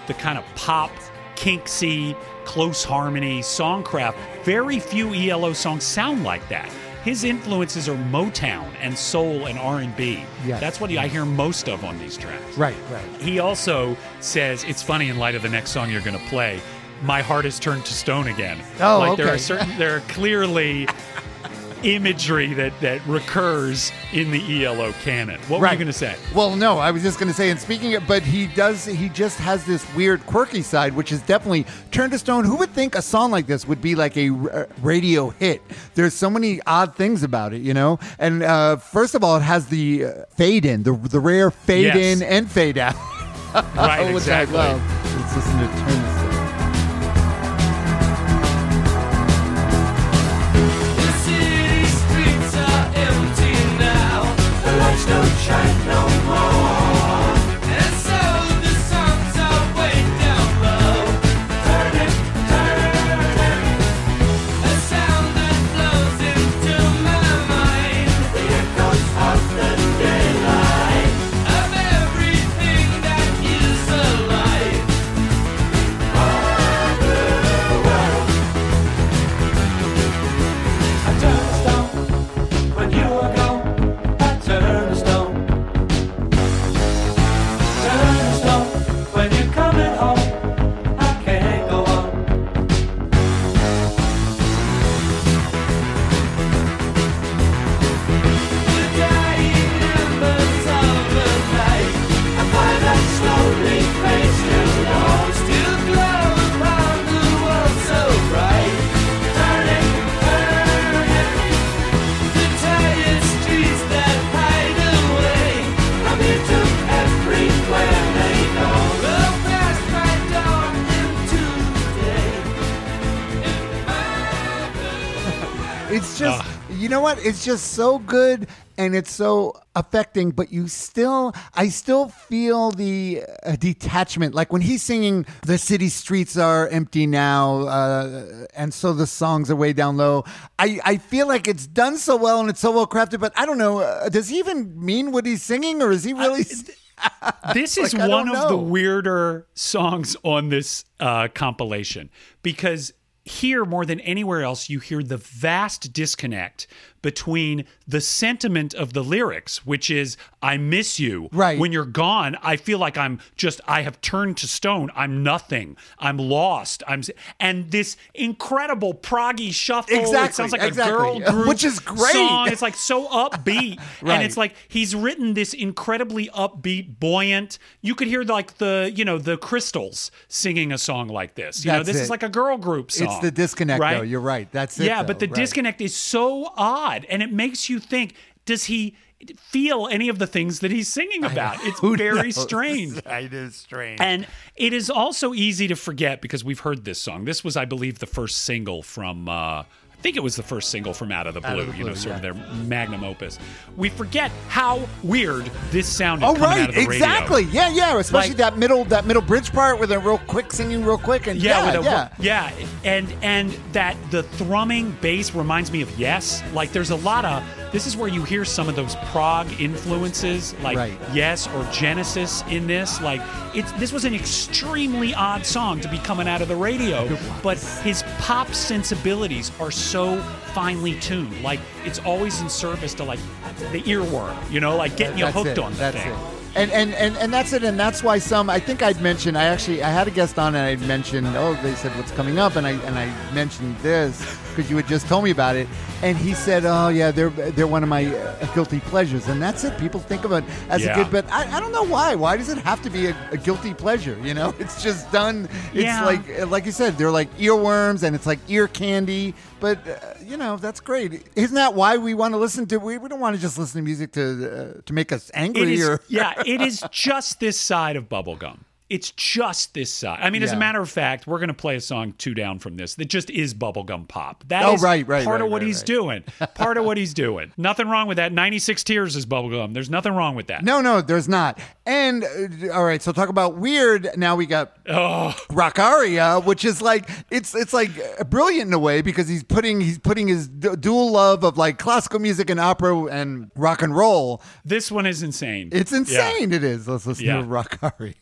C: the kind of pop, kinksy, close harmony, songcraft. Very few ELO songs sound like that. His influences are Motown and soul and R&B.
B: Yes.
C: That's what I hear most of on these tracks.
B: Right, right.
C: He also says it's funny in light of the next song you're going to play. My heart is turned to stone again.
B: Oh,
C: like there
B: okay.
C: are certain there are clearly imagery that that recurs in the ELO canon. What were you going to say?
B: Well, no, I was just going to say, and speaking of, but he does, he just has this weird, quirky side, which is definitely turned to Stone. Who would think a song like this would be like a r- radio hit? There's so many odd things about it, you know? And uh, first of all, it has the uh, fade in, the, the rare fade
C: Yes.
B: in and fade out.
C: Right, exactly.
B: Let's listen
D: shine no
B: what? It's just so good and it's so affecting, but you still, I still feel the uh, detachment. Like when he's singing, the city streets are empty now, uh, and so the songs are way down low. I, I feel like it's done so well and it's so well crafted, but I don't know. Uh, does he even mean what he's singing or is he really.
C: This is
B: Like,
C: one of the weirder songs on this uh, compilation because here, more than anywhere else, you hear the vast disconnect between the sentiment of the lyrics, which is, I miss you.
B: Right.
C: When you're gone, I feel like I'm just, I have turned to stone. I'm nothing. I'm lost. I'm and this incredible proggy shuffle. It
B: Exactly,
C: sounds like
B: exactly.
C: a girl group
B: Which is great.
C: song. It's like so upbeat.
B: Right.
C: And it's like he's written this incredibly upbeat, buoyant. You could hear like the, you know, the crystals singing a song like this. You know, this
B: it.
C: is like a girl group song.
B: It's the disconnect,
C: right?
B: though. You're right. That's it.
C: yeah,
B: though.
C: but the
B: Right.
C: disconnect is so odd, and it makes you think: Does he feel any of the things that he's singing about? It's very
B: knows?
C: strange.
B: It is strange.
C: And it is also easy to forget because we've heard this song. This was, I believe, the first single from. Uh, I think it was the first single from Out of the Blue.
B: of the
C: you know,
B: Blue,
C: sort of their magnum opus. We forget how weird this sounded.
B: Oh right,
C: of the radio.
B: exactly. Yeah, yeah. Especially
C: Like-
B: that middle that middle bridge part with a real quick singing, real quick, and
C: Yeah,
B: yeah,
C: with a,
B: yeah.
C: yeah, and and that the thrumming bass reminds me of Yes. Like there's a lot of this is where you hear some of those prog influences, like
B: Right.
C: Yes or Genesis in this. Like it's this was an extremely odd song to be coming out of the radio, but his pop sensibilities are so finely tuned. Like it's always in service to like the earworm, you know, like getting you
B: That's
C: hooked
B: it.
C: on the
B: that's
C: thing.
B: It. And, and and and that's it, and that's why some. I think I'd mentioned. I actually I had a guest on, and I'd mentioned. Oh, they said what's coming up, and I and I mentioned this because you had just told me about it. and he said, "Oh yeah, they're they're one of my uh, guilty pleasures," and that's it. People think of it as
C: Yeah.
B: a good, but I, I don't know why. Why does it have to be a, a guilty pleasure? You know, it's just done. It's
C: Yeah.
B: like like you said, they're like earworms, and it's like ear candy. But uh, you know, that's great. Isn't that why we want to listen to? We, we don't want to just listen to music to uh, to make us
C: It
B: angry
C: is,
B: or
C: yeah, it is just this side of bubblegum. It's just this side. I mean, as a matter of fact, we're going to play a song two down from this that just is bubblegum pop. That
B: Oh,
C: is
B: right, right,
C: part
B: right,
C: of what he's doing. Part of what he's doing. Nothing wrong with that. 96 Tears is bubblegum. There's nothing wrong with that.
B: No, no, there's not. And uh, all right, so talk about weird. Now we got
C: Oh,
B: Rockaria, which is like it's it's like brilliant in a way because he's putting he's putting his du- dual love of like classical music and opera and rock and roll.
C: this one is insane.
B: It's
C: Yeah.
B: insane. It is. Let's listen
C: Yeah.
B: to Rockaria.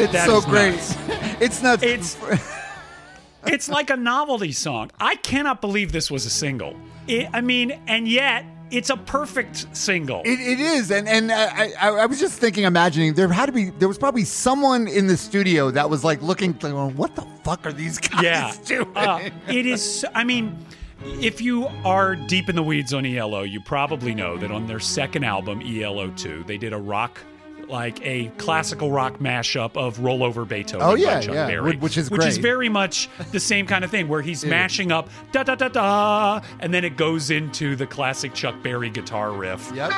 B: It's so great.
C: nuts.
B: It's nuts.
C: It's it's like a novelty song. I cannot believe this was a single. It, I mean, and yet it's a perfect single.
B: It, it is, and and I, I I was just thinking, imagining there had to be there was probably someone in the studio that was like looking, going, what the fuck are these guys
C: yeah,
B: doing?
C: Uh, it is. I mean, if you are deep in the weeds on ELO, you probably know that on their second album, ELO Two, they did a rock. Like a classical rock mashup of "Rollover Beethoven"
B: Oh,
C: by
B: yeah,
C: Chuck
B: yeah,
C: Berry,
B: which is
C: which is very much the same kind of thing, where he's mashing up da da da da, and then it goes into the classic Chuck Berry guitar riff.
B: Yep.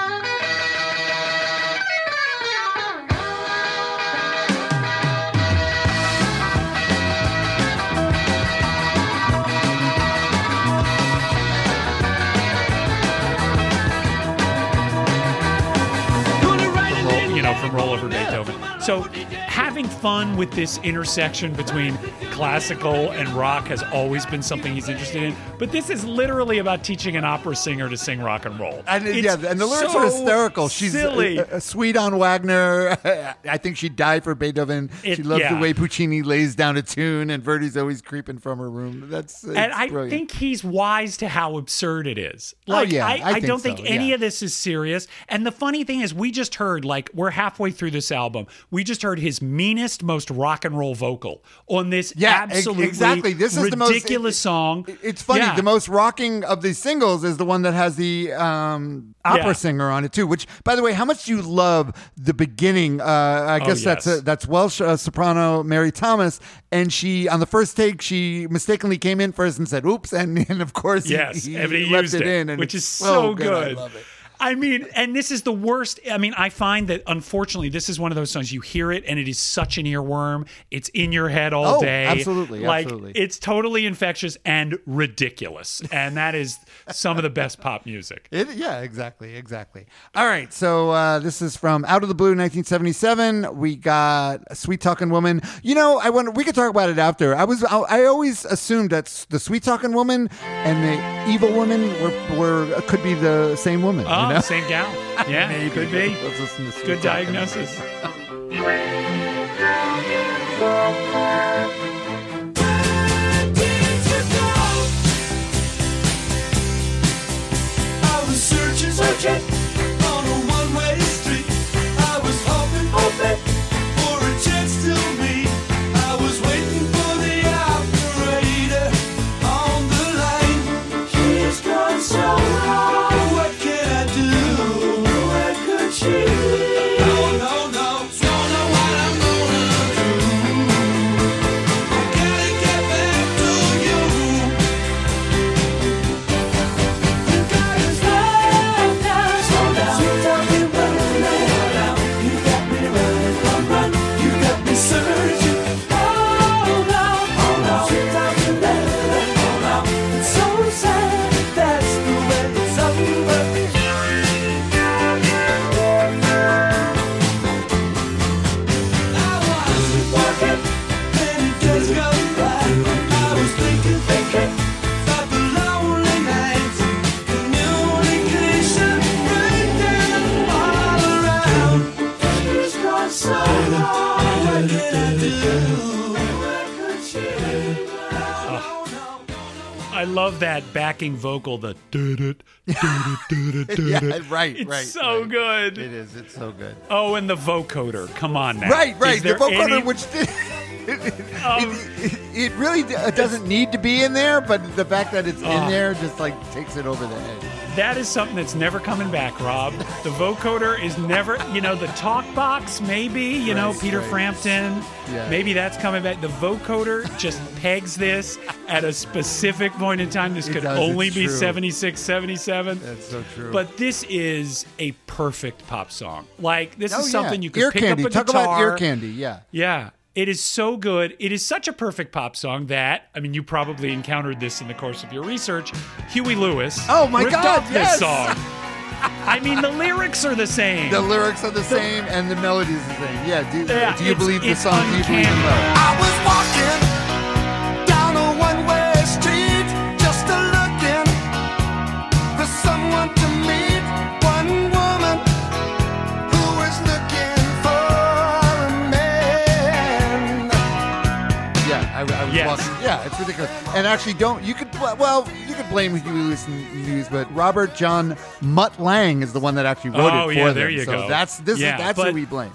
C: Roll, from rollover Beethoven. So having fun with this intersection between classical and rock has always been something he's interested in. But this is literally about teaching an opera singer to sing rock and roll.
B: And
C: It's
B: yeah, and the lyrics
C: so
B: are hysterical. She's
C: silly.
B: uh, uh, sweet on Wagner. I think she died for Beethoven.
C: It-
B: she loves
C: yeah.
B: the way Puccini lays down a tune, and Verdi's always creeping from her room. That's
C: and I
B: brilliant.
C: think he's wise to how absurd it is. Like,
B: Oh, yeah,
C: I,
B: I
C: I
B: think
C: don't think any
B: yeah.
C: of this is serious. And the funny thing is, we just heard, like, we're halfway through this album. We just heard his meanest, most rock and roll vocal on this
B: Yeah,
C: absolutely
B: exactly. This is the most-
C: ridiculous
B: it-
C: song.
B: It- It's funny.
C: Yeah.
B: The most rocking of these singles is the one that has the um, opera
C: Yeah.
B: singer on it too. Which, by the way, how much do you love the beginning? Uh, I
C: Oh,
B: guess that's
C: yes.
B: uh, that's Welsh uh, soprano Mary Thomas, and she on the first take she mistakenly came in first and said "oops," and, and of course
C: Yes,
B: he,
C: he
B: left it,
C: it,
B: in, and
C: which is so good.
B: I love it.
C: I mean, and this is the worst. I mean, I find that unfortunately, this is one of those songs you hear it and it is such an earworm. It's in your head all
B: Oh,
C: day.
B: absolutely,
C: like
B: absolutely.
C: it's totally infectious and ridiculous. And that is some of the best pop music.
B: It, yeah, exactly, exactly. All right, so uh, this is from Out of the Blue, 1977. We got Sweet Talking Woman. You know, I wonder we could talk about it after. I was, I, I always assumed that the Sweet Talking Woman and the Evil Woman were, were could be the same woman.
C: Oh,
B: you know?
C: Same gal. Yeah, Maybe. could be.
B: Let's listen to
C: Good diagnosis. Searching, searching. Love that backing vocal, the doo-doo, doo-doo, doo-doo, doo-doo.
B: Yeah, right,
C: It's
B: right.
C: so
B: right.
C: good.
B: It is. It's so good.
C: Oh, and the vocoder. Come on now.
B: Right,
C: Is
B: right. The vocoder,
C: any-
B: which did, it,
C: Um,
B: it, it really doesn't need to be in there, but the fact that it's in
C: Ah.
B: there just like takes it over the head.
C: That is something that's never coming back, Rob. The vocoder is never, you know, the talk box, maybe, you know, Peter
B: right.
C: Frampton,
B: Yeah.
C: maybe that's coming back. The vocoder just pegs this at a specific point in time. This
B: It
C: could
B: does,
C: only be
B: true.
C: 76, 77.
B: That's so true.
C: But this is a perfect pop song. Like, this
B: oh,
C: is something
B: yeah.
C: you could
B: ear
C: pick
B: candy.
C: up a
B: Talk
C: guitar.
B: about ear candy. Yeah.
C: Yeah. It is so good. It is such a perfect pop song that, I mean, you probably encountered this in the course of your research. Huey Lewis
B: Oh, my
C: ripped
B: God,
C: off
B: yes!
C: this song. I mean, the lyrics are the same.
B: The lyrics are the same and the melody is the same. Yeah. Do,
C: Yeah,
B: do you believe the
C: it's
B: song? Do you believe in
C: uncanny.
B: love?
A: I was walking
B: Yeah, it's ridiculous. And actually, don't you could well you could blame and News, but Robert John Mutt Lange is the one that actually wrote
C: Oh,
B: it for
C: yeah,
B: them.
C: there you
B: so
C: go.
B: That's this
C: Yeah,
B: is that's
C: but-
B: who we blame.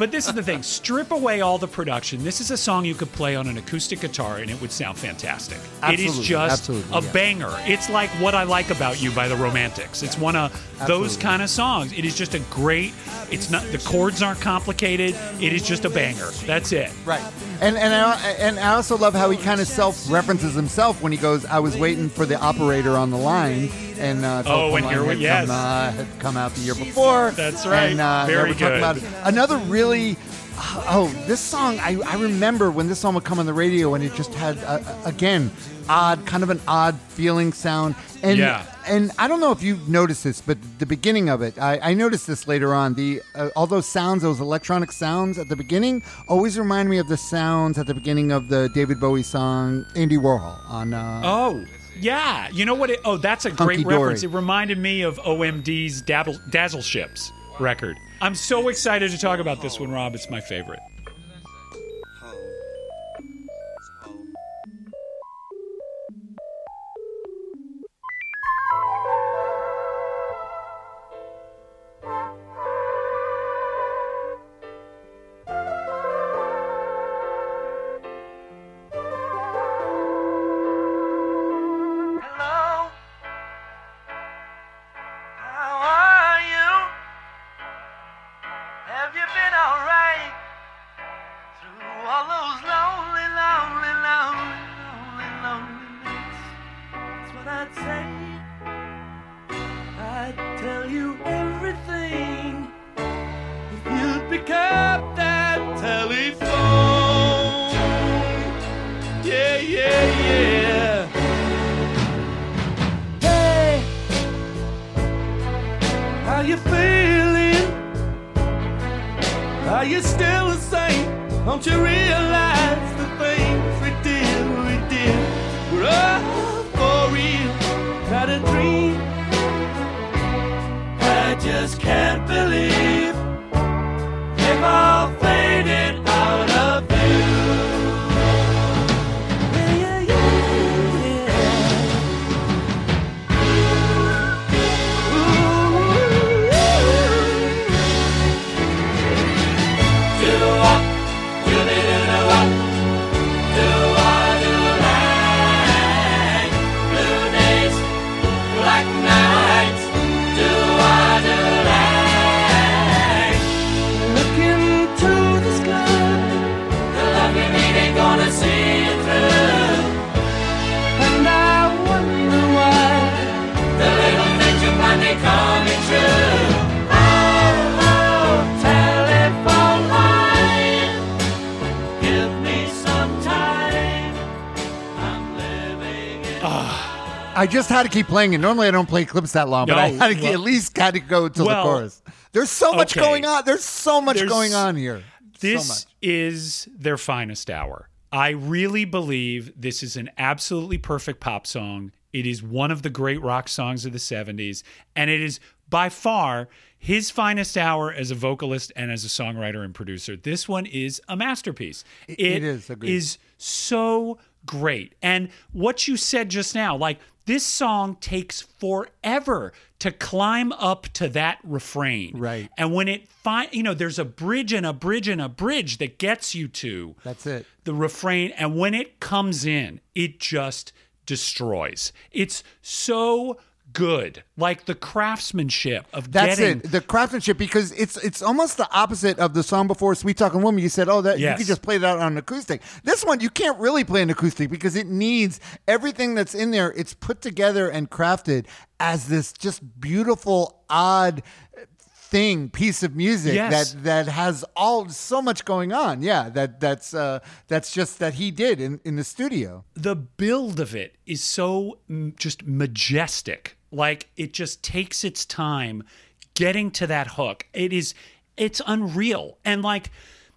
C: But this is the thing strip away all the production. This is a song you could play on an acoustic guitar and it would sound fantastic. it
B: Absolutely,
C: is just
B: absolutely,
C: a
B: yeah.
C: banger. It's like What I Like About You by the Romantics. It's one of those kind of songs. It is just a great, it's not, the chords aren't complicated. It is just a banger. That's it.
B: Right. And and I, and I also love how he kind of self references himself when he goes, "I was waiting for the operator on the line." And uh,
C: Oh, and here we- yes.
B: come, uh, had come out the year before.
C: That's right.
B: And, uh,
C: Very
B: yeah, we're talking
C: good.
B: About. Another really. Oh, this song! I, I remember when this song would come on the radio, and it just had uh, again odd, kind of an odd feeling sound. And
C: Yeah.
B: and I don't know if you've noticed this, but the beginning of it, I, I noticed this later on. The uh, all those sounds, those electronic sounds at the beginning, always remind me of the sounds at the beginning of the David Bowie song "Andy Warhol" on. Uh,
C: Oh, yeah. You know what? It, oh, that's a great
B: Hunky Dory.
C: reference. It reminded me of OMD's Dabble, Dazzle Ships record. I'm so excited to talk about this one, Rob. It's my favorite.
D: Have you been alright? Through all those lonely, lonely, lonely, lonely, lonely nights. That's what I'd say. I'd tell you everything if you'd pick up that telephone. Yeah, yeah, yeah. Hey, how you feeling? Are you still the same? Don't you realize the things we did, we did were all for real, not a dream? I just can't believe I
B: just had to keep playing it. Normally, I don't play clips that long, but I had to
C: well-
B: at least had to go to
C: well,
B: the chorus. There's so much
C: okay.
B: going on. There's so much
C: There's-
B: going on here. so
C: This
B: much.
C: is their finest hour. I really believe this is an absolutely perfect pop song. It is one of the great rock songs of the 70s, and it is by far his finest hour as a vocalist and as a songwriter and producer. This one is a masterpiece.
B: it is, agreed.
C: is so great. And what you said just now, like this song takes forever to climb up to that refrain.
B: Right.
C: And when it find you know, there's a bridge and a bridge and a bridge that gets you to
B: That's it.
C: the refrain and when it comes in it just destroys it's so good like the craftsmanship of
B: That's
C: getting
B: it. The craftsmanship because it's it's almost the opposite of the song before Sweet Talking Woman. You said, "Oh, that you could just play that on an acoustic." This one you can't really play an acoustic because it needs everything that's in there. It's put together and crafted as this just beautiful, odd thing piece of music
C: Yes.
B: that that has all so much going on yeah that that's uh that's just that he did in in the studio
C: the build of it is so mm, just majestic like it just takes its time getting to that hook it is it's unreal and like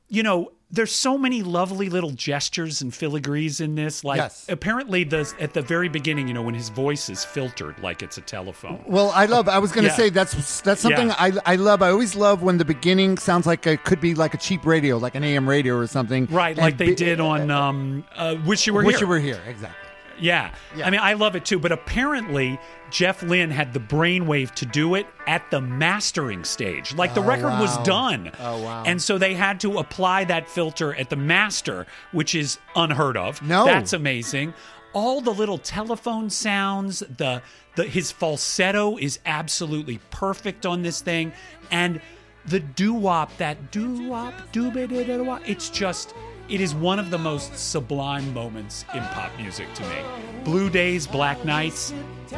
C: you know there's so many lovely little gestures and filigrees in this like
B: Yes.
C: apparently the at the very beginning you know when his voice is filtered like it's a telephone
B: Well, I love. I was going to
C: Yeah.
B: say that's that's something
C: Yeah.
B: I I love. I always love when the beginning sounds like it could be like a cheap radio, like an AM radio or something.
C: right
B: And
C: like they
B: be-
C: did on um uh, wish you were
B: Wish
C: here
B: you were here. Exactly.
C: Yeah.
B: Yeah.
C: I mean, I love it too, but apparently Jeff Lynne had the brainwave to do it at the mastering stage. Like the
B: Oh,
C: record was done.
B: Oh, wow.
C: And so they had to apply that filter at the master, which is unheard of.
B: No.
C: That's amazing. All the little telephone sounds, the the his falsetto is absolutely perfect on this thing. And the doo-wop, that doo-wop, doo-ba-da-da-da-wop, it's just it is one of the most sublime moments in pop music to me. Blue Days, Black Nights,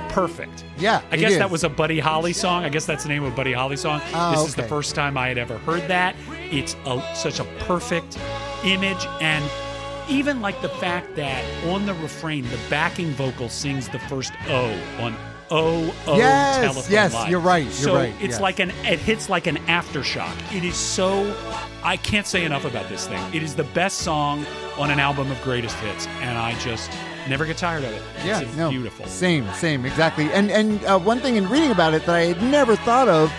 C: perfect.
B: Yeah,
C: I guess
B: is.
C: that was a Buddy Holly song. I guess that's the name of a Buddy Holly song.
B: Oh,
C: this is the first time I had ever heard that. It's a, such a perfect image and even like the fact that on the refrain the backing vocal sings the first O on O O
B: Yes,
C: telephone
B: yes,
C: line.
B: you're right, you're
C: so
B: right,
C: it's
B: yes.
C: like an it hits like an aftershock. It is so I can't say enough about this thing. It is the best song on an album of greatest hits, and I just never get tired of it.
B: Yeah, no,
C: beautiful.
B: Same, same, exactly. And and uh, one thing in reading about it that I had never thought of.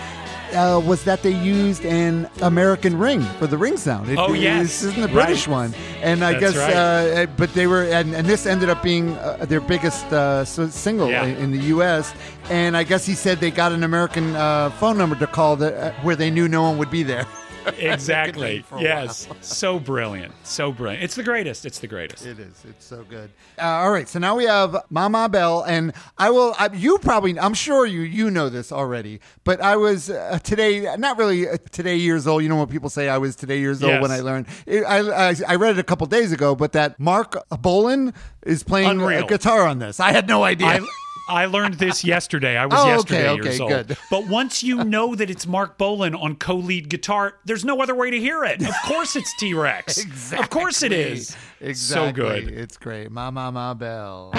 B: Uh, was that they used an American ring for the ring sound? It,
C: Oh, yes.
B: this isn't the
C: Right.
B: British one, and I
C: That's
B: guess,
C: right.
B: uh, but they were, and, and this ended up being uh, their biggest uh, single
C: Yeah.
B: in, in the U.S. And I guess he said they got an American uh, phone number to call that uh, where they knew no one would be there.
C: Exactly. Yes. so brilliant. So brilliant. It's the greatest. It's the greatest.
B: It is. It's so good. Uh, all right. So now we have Mama Bell, and I will. I, you probably. I'm sure you. You know this already. But I was uh, today. Not really uh, today years old. You know what people say I was today years old
C: Yes.
B: when I learned. It, I, I I read it a couple days ago. But that Marc Bolan is playing
C: Unreal.
B: a guitar on this. I had no idea.
C: I, I learned this yesterday. I was
B: Oh,
C: yesterday
B: okay,
C: years old.
B: good.
C: But once you know that it's Marc Bolan on co-lead guitar, there's no other way to hear it. Of course it's T-Rex.
B: exactly.
C: Of course it is.
B: Exactly.
C: So good.
B: It's great. Mama Ma Bell.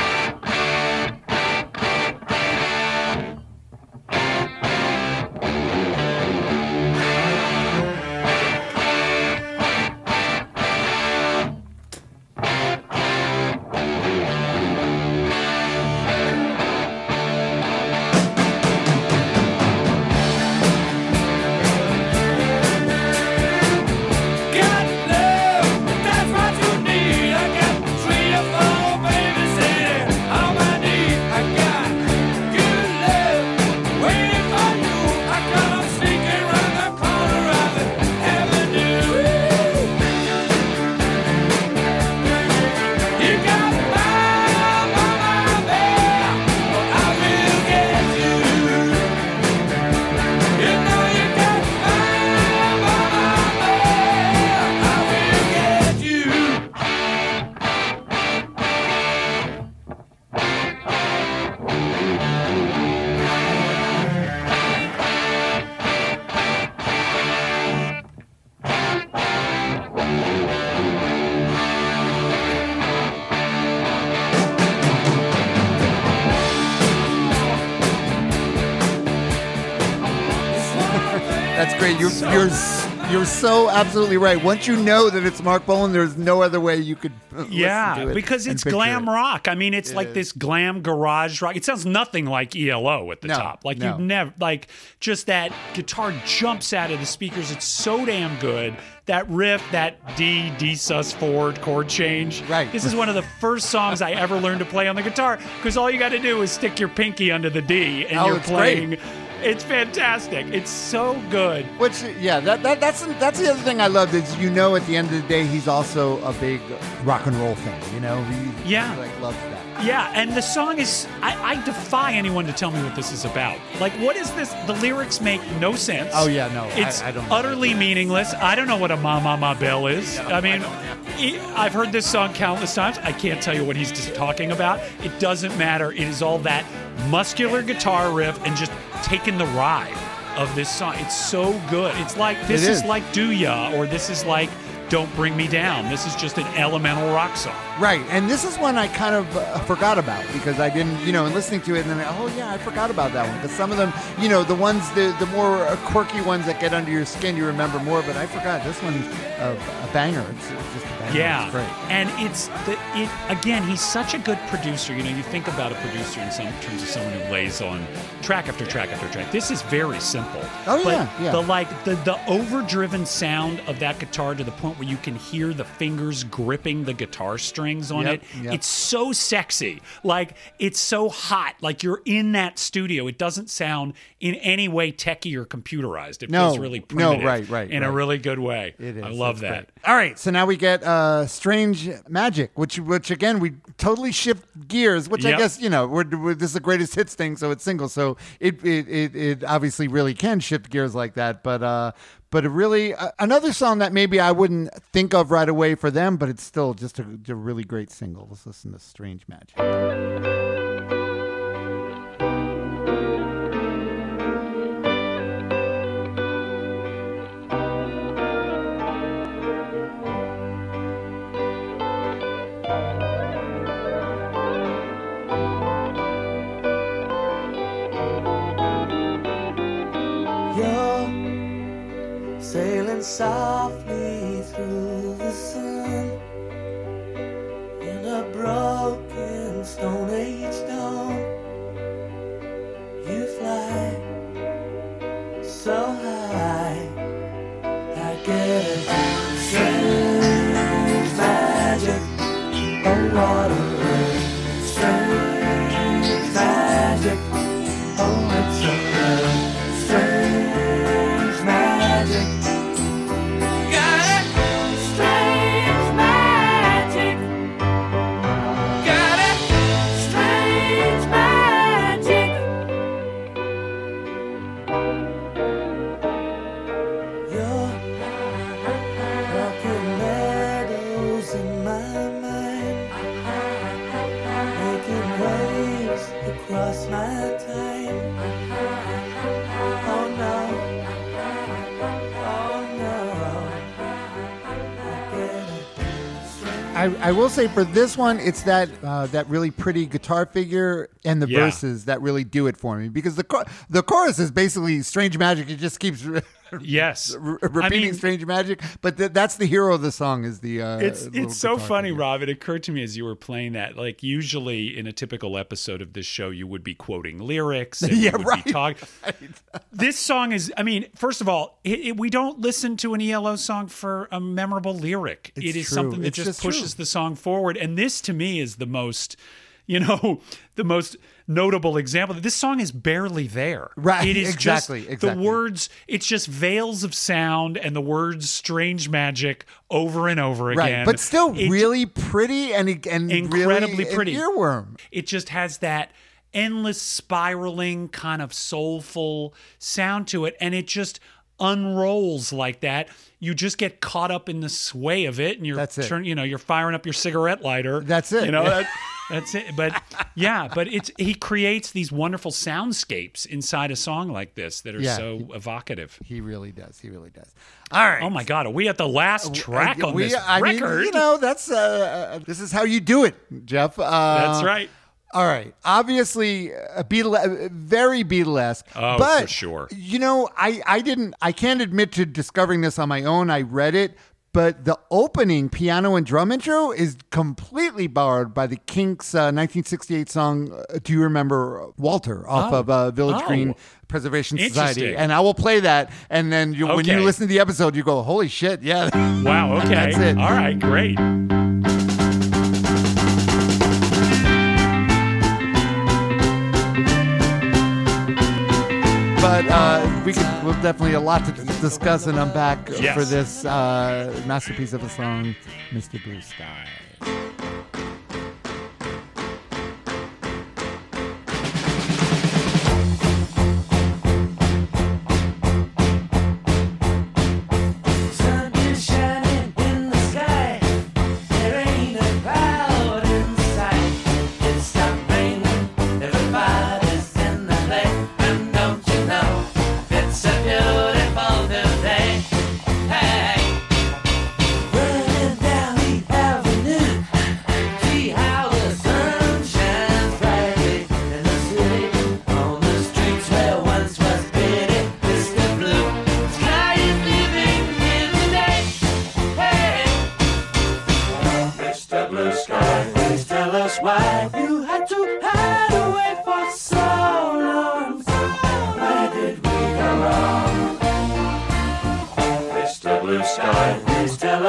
B: You're you're You're so absolutely right. Once you know that it's Marc Bolan, there's no other way you could.
C: Yeah,
B: it
C: because it's glam
B: it.
C: rock. I mean, it's like
B: is.
C: this glam garage rock. It sounds nothing like ELO at the
B: No,
C: top. Like
B: no.
C: you've never like just that guitar jumps out of the speakers. It's so damn good. That riff, that D D sus forward chord change.
B: Right.
C: This is one of the first songs I ever learned to play on the guitar because all you got to do is stick your pinky under the D and
B: Oh,
C: you're
B: it's great.
C: It's fantastic. It's so good.
B: Which, yeah, that, that that's that's the other thing I love is you know at the end of the day he's also a big rock and roll fan. You know, he,
C: Yeah.
B: he, like loves that.
C: Yeah, and the song is. I, I defy anyone to tell me what this is about. Like, what is this? The lyrics make no sense.
B: Oh, yeah, no,
C: It's
B: I don't know.
C: utterly meaningless. I don't know what a Ma Ma Ma Bell is. I mean, I have heard this song countless times. I can't tell you what he's just talking about. It doesn't matter. It is all that muscular guitar riff and just taking the ride of this song. It's so good. It's like this
B: It
C: is
B: is.
C: like Do Ya, or this is like Don't Bring Me Down. This is just an elemental rock song.
B: Right, and this is one I kind of uh, forgot about because I didn't, you know, and listening to it, and then oh yeah, I forgot about that one because some of them, you know, the ones the the more uh, quirky ones that get under your skin, you remember more. But I forgot this one's a, a banger. It's, it's just
C: Yeah,
B: great.
C: and it's the it again. He's such a good producer. You know, you think about a producer in some terms of someone who lays on track after track after track. This is very simple.
B: Oh,
C: but
B: yeah, yeah.
C: The like the the overdriven sound of that guitar to the point where you can hear the fingers gripping the guitar strings on
B: Yep,
C: it.
B: yep.
C: It's so sexy. Like it's so hot. Like you're in that studio. It doesn't sound in any way techie or computerized. It
B: No,
C: feels really
B: no, right, right,
C: in a really good way.
B: It is.
C: I love
B: That's
C: that.
B: great. All right, so now we get uh, "Strange Magic," which, which again, we totally shift gears. Which I guess you know, we're, we're, this is the greatest hits thing, so it's single, so it it, it, it obviously really can shift gears like that. But uh, but it really uh, another song that maybe I wouldn't think of right away for them, but it's still just a, a really great single. Let's listen to "Strange Magic."
G: I,
B: will say for this one, it's that uh, that really pretty guitar figure and the
C: Yeah.
B: verses that really do it for me because the the chorus is basically strange magic. It just keeps re-
C: Yes,
B: repeating
C: I mean,
B: strange magic, but th- that's the hero of the song. Is the uh,
C: It's it's so funny,
B: figure.
C: Rob. It occurred to me as you were playing that. Like usually in a typical episode of this show, you would be quoting lyrics. And
B: Yeah, right,
C: Be talk- This song is. I mean, first of all, it, it- we don't listen to an ELO song for a memorable lyric.
B: It's
C: it is something that
B: It's
C: just
B: just
C: pushes the song forward. And this, to me, is the most. You know, the most notable example. This song is barely there.
B: Right,
C: It is
B: exactly,
C: just
B: exactly.
C: the words. It's just veils of sound and the words "strange magic" over and over again.
B: right?
C: again.
B: But still,
C: It-
B: really pretty and and
C: Incredibly
B: really
C: pretty.
B: earworm.
C: it just has that endless spiraling kind of soulful sound to it and it just unrolls like that you just get caught up in the sway of it and you're
B: That's it.
C: turn, you know you're firing up your cigarette lighter
B: That's it.
C: you know
B: Yeah.
C: that, that's it but yeah but it's he creates these wonderful soundscapes inside a song like this that are
B: Yeah.
C: so evocative
B: He really does. He really does. All right.
C: oh my god are we at the last track on
B: We-
C: this
B: I mean,
C: record
B: you know, that's uh, uh, this is how you do it, Jeff. Uh,
C: that's right
B: All right, obviously a Beatle, very Beatlesque.
C: Oh,
B: but,
C: for sure.
B: You know, I I didn't. I can't admit to discovering this on my own. I read it, but the opening piano and drum intro is completely borrowed by the Kinks' uh, 1968 song. Uh, Do you remember Walter off
C: Oh.
B: of uh, Village
C: Oh.
B: Green Preservation Society? And I will play that, and then you, when you listen to the episode, you go, "Holy shit, yeah."
C: Wow. Okay.
B: That's it.
C: All right. Great.
B: But uh, we could we'll definitely a lot to discuss and unpack
C: Yes.
B: for this uh, masterpiece of a song, "Mr. Blue Sky."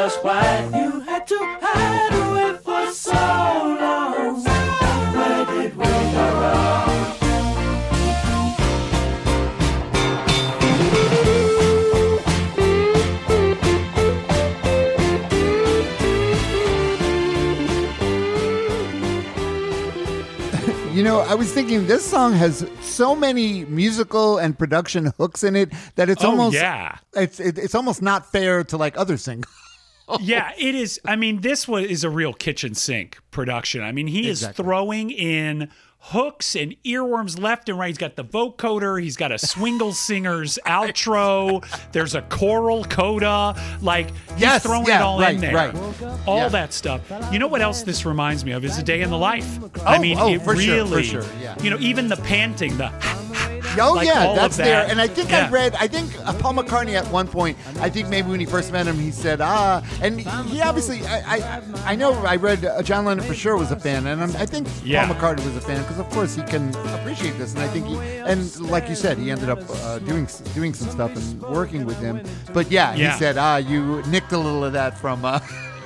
G: Us why you had to hide away for so long. Where did we go wrong? You
B: know, I was thinking this song has so many musical and production hooks in it that it's
C: Oh,
B: almost
C: yeah.
B: it's it, it's almost not fair to like other singles.
C: Yeah, it is. I mean, this one is a real kitchen sink production. I mean, he
B: Exactly.
C: is throwing in hooks and earworms left and right. He's got the vocoder. He's got a Swingle Singers outro. There's a choral coda. Like he's
B: Yes,
C: throwing
B: yeah,
C: it all
B: right,
C: in there.
B: right.
C: All
B: Yeah.
C: that stuff. You know what else this reminds me of? Is a day in the life. I
B: Oh,
C: mean,
B: oh,
C: it
B: for sure, for
C: really.
B: sure, yeah.
C: You know, even the panting, the
B: Oh
C: Like
B: yeah, that's there. And I think
C: Yeah.
B: I read. I think uh, Paul McCartney at one point. I think maybe when he first met him, he said, "Ah," and he obviously. I I, I know. I read uh, John Lennon for sure was a fan, and I'm, I think
C: Yeah.
B: Paul McCartney was a fan because of course he can appreciate this, and I think he and like you said, he ended up uh, doing doing some stuff and working with him. But yeah,
C: Yeah.
B: he said, "Ah, you nicked a little of that from." Uh,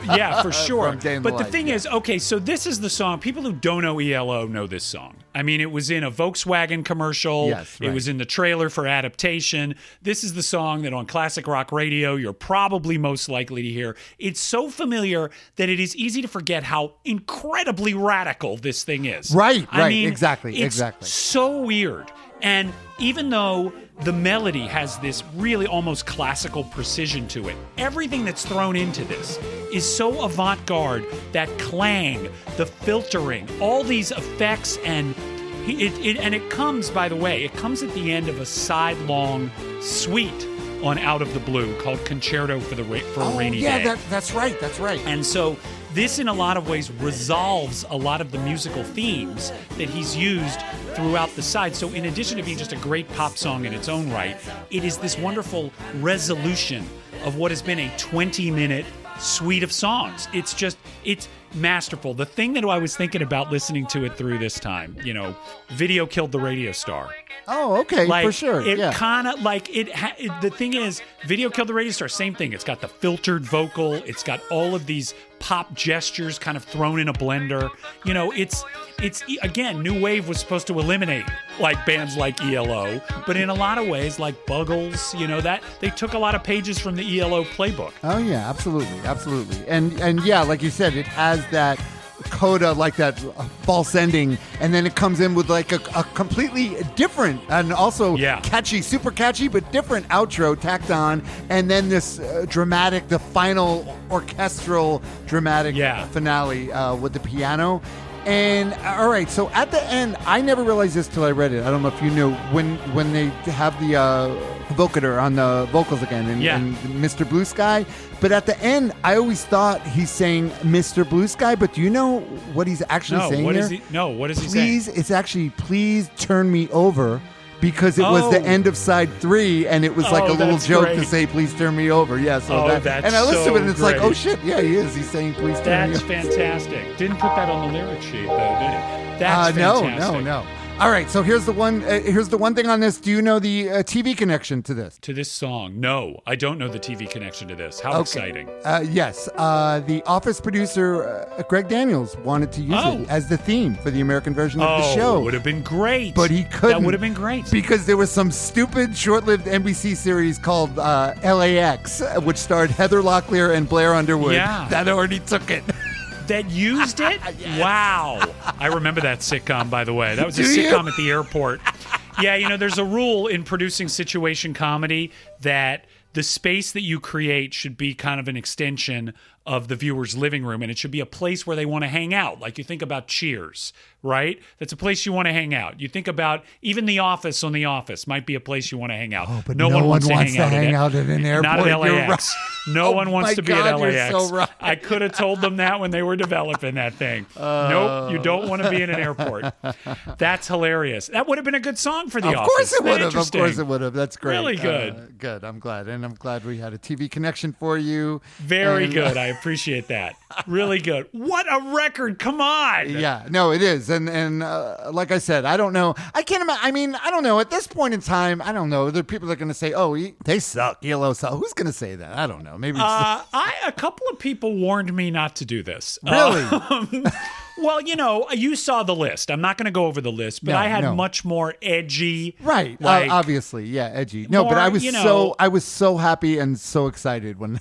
C: yeah, for sure.
B: In the
C: but the thing
B: yeah.
C: is, okay, so this is the song. People who don't know ELO know this song. I mean, it was in a Volkswagen commercial.
B: Yes,
C: It was in the trailer for adaptation. This is the song that on classic rock radio you're probably most likely to hear. It's so familiar that it is easy to forget how incredibly radical this thing is.
B: Right,
C: I
B: right,
C: mean,
B: exactly,
C: it's
B: exactly.
C: So weird. And even though the melody has this really almost classical precision to it, everything that's thrown into this is so avant garde that clang, the filtering, all these effects, and it, it, and it comes, by the way, it comes at the end of a sidelong suite on Out of the Blue called Concerto for the Ra- for a
B: oh
C: Rainy
B: yeah,
C: Day.
B: that, that's right. That's right.
C: And so this, in a lot of ways, resolves a lot of the musical themes that he's used throughout the side. So, in addition to being just a great pop song in its own right, it is this wonderful resolution of what has been a 20 minute suite of songs. It's just, it's masterful. The thing that I was thinking about listening to it through this time, you know, video killed the radio star
B: oh, okay,
C: like
B: for sure.
C: it
B: yeah.
C: kind of like it, ha- it the thing is video killed the radio star same thing it's got the filtered vocal it's got all of these pop gestures kind of thrown in a blender. You know it's it's again new wave was supposed to eliminate like bands like elo but in a lot of ways like buggles you know that they took a lot of pages from the elo playbook.
B: Oh yeah, absolutely, absolutely, and and yeah, like you said, it has that coda, like that false ending, and then it comes in with like a, a completely different and also
C: Yeah.
B: catchy, super catchy, but different outro tacked on, and then this uh, dramatic, the final orchestral dramatic
C: Yeah.
B: finale uh, with the piano. And all right, so at the end, I never realized this till I read it. I don't know if you knew when when they have the uh, vocoder on the vocals again, and,
C: Yeah.
B: and Mr. Blue Sky. But at the end, I always thought he's saying Mr. Blue Sky. But do you know what he's actually
C: No,
B: saying
C: what
B: there?
C: is he? No, what is he saying?
B: please, it's actually please turn me over. Because it was the
C: Oh.
B: end of side three, and it was like
C: Oh,
B: a little
C: that's
B: joke to
C: great.
B: say "Please turn me over." Yeah, so
C: Oh,
B: that,
C: that's
B: and I listened to it, and
C: so
B: it's like,
C: great.
B: oh shit, yeah, he is. He's saying "Please turn
C: That's
B: me over."
C: That's fantastic. Didn't put that on the lyric sheet though, did he?
B: Uh, no,
C: fantastic.
B: no, no. All right, so here's the one. Uh, here's the one thing on this. Do you know the uh, TV connection to this?
C: To this song, no, I don't know the TV connection to this. How
B: Okay.
C: exciting!
B: Uh, yes, uh, the Office producer uh, Greg Daniels wanted to use
C: Oh.
B: it as the theme for the American version of the show.
C: Oh, would have been great.
B: but he couldn't.
C: That would have been great.
B: because there was some stupid, short-lived NBC series called uh, LAX, which starred Heather Locklear and Blair Underwood.
C: Yeah.
B: that already took it.
C: that used it? Wow. I remember that sitcom, by the way. That was a
B: Do you?
C: sitcom at the airport. Yeah, you know, there's a rule in producing situation comedy that the space that you create should be kind of an extension of the viewer's living room and it should be a place where they want to hang out. Like you think about Cheers, right? That's a place you want to hang out. You think about even The Office on The Office might be a place you want to hang out.
B: Oh, but no one wants to hang out at an airport.
C: Not
B: at
C: LAX.
B: right.
C: No
B: Oh
C: one wants to be
B: God,
C: at
B: you're
C: LAX.
B: so right.
C: I could have told them that when they were developing that thing. nope, you don't want to be in an airport. That's hilarious. That would have been a good song for the office.
B: Of
C: office.
B: course it would have. Of course it would have. That's great.
C: Really good.
B: Uh, good. I'm glad, and I'm glad we had a TV connection for you.
C: Very
B: And,
C: good. I appreciate that. Really good. What a record. Come on.
B: Yeah, no, it is, and and uh, like I said, I don't know. I can't imagine. I mean, I don't know. At this point in time, I don't know. There are people that are going to say, "Oh, he, they suck." ELO suck. Who's going to say that? I don't know. Maybe.
C: Uh, I a couple of people warned me not to do this.
B: really?
C: Um, well, you know, you saw the list. I'm not going to go over the list, but
B: No,
C: I had
B: no.
C: much more edgy.
B: right. uh, obviously, yeah, edgy. No, but I was
C: you know-
B: so I was so happy and so excited when.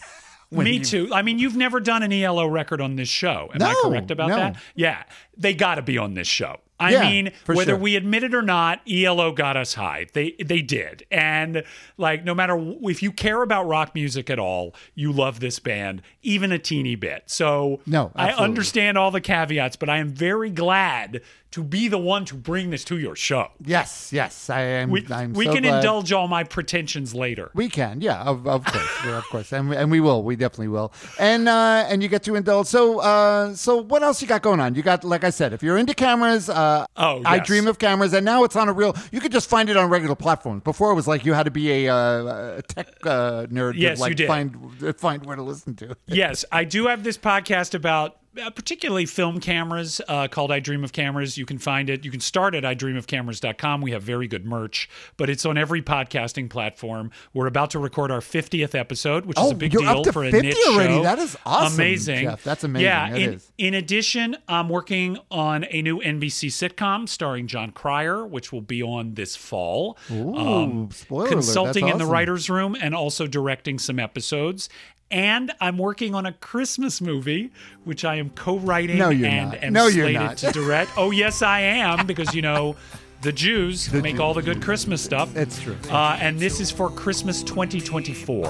C: Me
B: you-
C: too. I mean, you've never done an ELO record on this show. Am I correct about
B: no.
C: that? Yeah. They got to be on this show. I
B: Yeah,
C: mean, whether
B: sure.
C: we admit it or not, ELO got us high. They they did. And like no matter w- if you care about rock music at all, you love this band even a teeny bit. So
B: No,
C: I understand all the caveats, but I am very glad to be the one to bring this to your show.
B: Yes, yes, I am.
C: We,
B: I'm
C: we
B: so
C: can
B: glad.
C: indulge all my pretensions later.
B: We can, yeah, of, of course, yeah, of course, and we, and we will, we definitely will, and uh, and you get to indulge. So, uh, so what else you got going on? You got, like I said, if you're into cameras, uh,
C: Oh,
B: I dream of cameras, and now it's on a real. You could just find it on regular platforms. Before it was like you had to be a, uh, a tech uh, nerd
C: Yes,
B: to like
C: you did.
B: find find where to listen to.
C: yes, I do have this podcast about particularly film cameras uh, called I Dream of Cameras. You can find it. You can start at idreamofcameras.com. We have very good merch, but it's on every podcasting platform. We're about to record our 50th episode, which is
B: Oh,
C: a big deal for a
B: 50
C: niche
B: already?
C: show.
B: That is awesome,
C: Amazing.
B: Jeff. That's amazing.
C: Yeah,
B: It
C: in,
B: is.
C: in addition, I'm working on a new NBC sitcom starring Jon Cryer, which will be on this fall.
B: Ooh, spoiler alert.
C: consulting
B: That's
C: in the writer's room and also directing some episodes. And I'm working on a Christmas movie, which I am co-writing
B: No, you're
C: and
B: not.
C: am
B: No, you're
C: slated
B: not.
C: to direct. Oh, yes, I am, because you know the Jews make all the good Christmas stuff.
B: It's true.
C: Uh, and this is for Christmas 2024.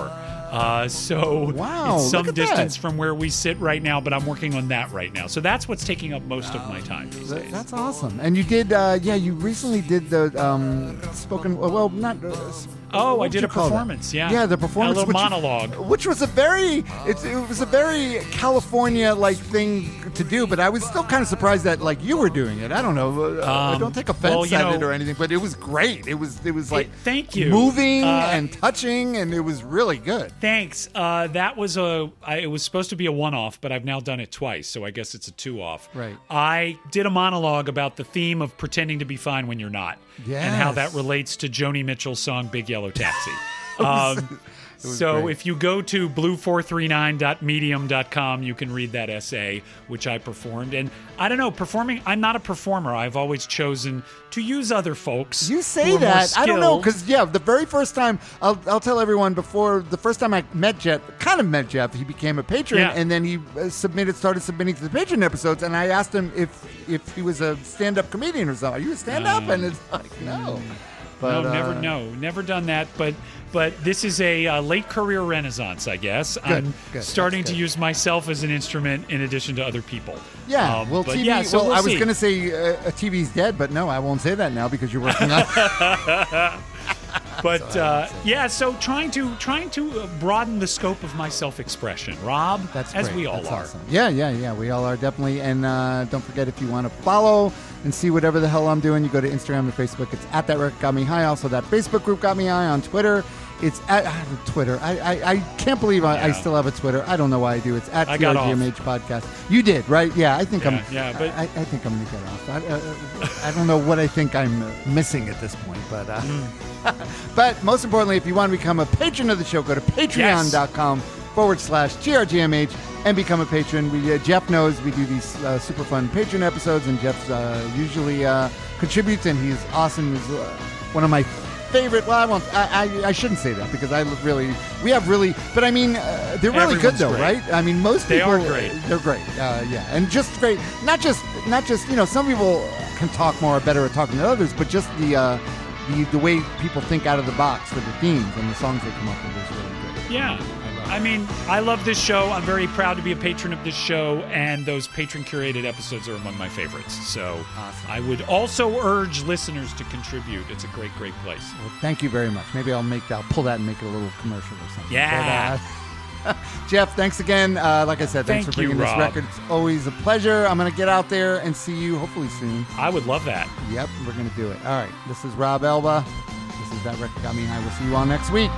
C: Uh, so
B: Wow,
C: it's some
B: at that.
C: distance from where we sit right now, but I'm working on that right now. So that's what's taking up most of my time these days.
B: That's awesome. And you did, uh, yeah, you recently did the um, spoken. Well, not.
C: Oh, I did a
B: that?
C: performance, yeah.
B: yeah, the performance,
C: A little
B: which-
C: monologue.
B: which was a very, it, it was a very California like thing to do. But I was still kind of surprised that like you were doing it. I don't know. Uh, I
C: Um,
B: don't take offense
C: well,
B: at
C: know-
B: it or anything, but it was great. It was, it was like
C: thank you.
B: moving
C: Uh,
B: and touching, and it was really good.
C: Thanks. Uh, that was a. I, it was supposed to be a one-off, but I've now done it twice, so I guess it's a two-off.
B: Right.
C: I did a monologue about the theme of pretending to be fine when you're not, and how that relates to Joni Mitchell's song "Big Yellow Taxi." um, so
B: great.
C: if you go to blue439.medium.com, you can read that essay, which I performed. And I don't know, performing. I'm not a performer. I've always chosen to use other folks.
B: You say that. I don't know because yeah, the very first time I'll, I'll tell everyone before the first time I met Jeff, kind of met Jeff, he became a patron,
C: Yeah.
B: and then he uh, submitted, started submitting to the patron episodes, and I asked him if if he was a stand up comedian or something. Are you a stand up? and it's like no. But,
C: no, never,
B: uh,
C: no, never done that. But, but this is a uh, late career renaissance, I guess. I'm
B: good,
C: starting to use myself as an instrument in addition to other people.
B: Yeah,
C: Um,
B: well, TV.
C: yeah, so
B: well,
C: we'll
B: I was going to say uh, a TV's dead, but no, I won't say that now because you're working on.
C: but uh, yeah, so trying to trying to uh, broaden the scope of my self-expression, Rob.
B: That's
C: as
B: great.
C: we all
B: That's
C: are.
B: awesome. Yeah, yeah, yeah. We all are definitely. And uh, don't forget if you want to follow and see whatever the hell I'm doing, you go to Instagram and Facebook. It's at that record got me high. Also, that Facebook group got me high on Twitter. It's at uh, Twitter. I, I, I can't believe I, I still have a Twitter. I don't know why I do. It's at. TRGMH podcast. You did, right? Yeah, I think
C: Yeah,
B: I'm.
C: yeah, but-
B: I, I think I'm gonna get off. I, uh, I don't know what I think I'm uh, missing at this point, but. Uh,
C: Mm.
B: But most importantly, if you want to become a patron of the show, go to patreon.com forward slash GRGMH and become a patron. We, uh, Jeff knows we do these uh, super fun patron episodes, and Jeff uh, usually uh, contributes, and he's awesome. He's uh, one of my favorite. Well, I won't. I, I, I shouldn't say that because I really. We have really, but I mean, uh, they're really good though,
C: great.
B: right? I mean, most
C: They
B: people
C: are great.
B: They're great. Uh, yeah, and just great. Not just not just you know, some people can talk more or better at talking than others, but just the. Uh, the, the way people think out of the box for the themes and the songs they come up with is really good.
C: Yeah. I mean, I love this show. I'm very proud to be a patron of this show, and those patron curated episodes are among my favorites. So
B: Awesome.
C: I would also urge listeners to contribute. It's a great, great place.
B: Well, thank you very much. Maybe I'll make I'll pull that and make it a little commercial or something.
C: Yeah.
B: But, uh, Jeff, thanks again. Uh, like I said, thanks
C: Thank
B: for
C: you,
B: bringing this record. It's always a pleasure. I'm going to get out there and see you hopefully soon.
C: I would love that.
B: Yep, we're going to do it. All right. This is Rob Elba. This is That Record Got Me High. We'll see you all next week.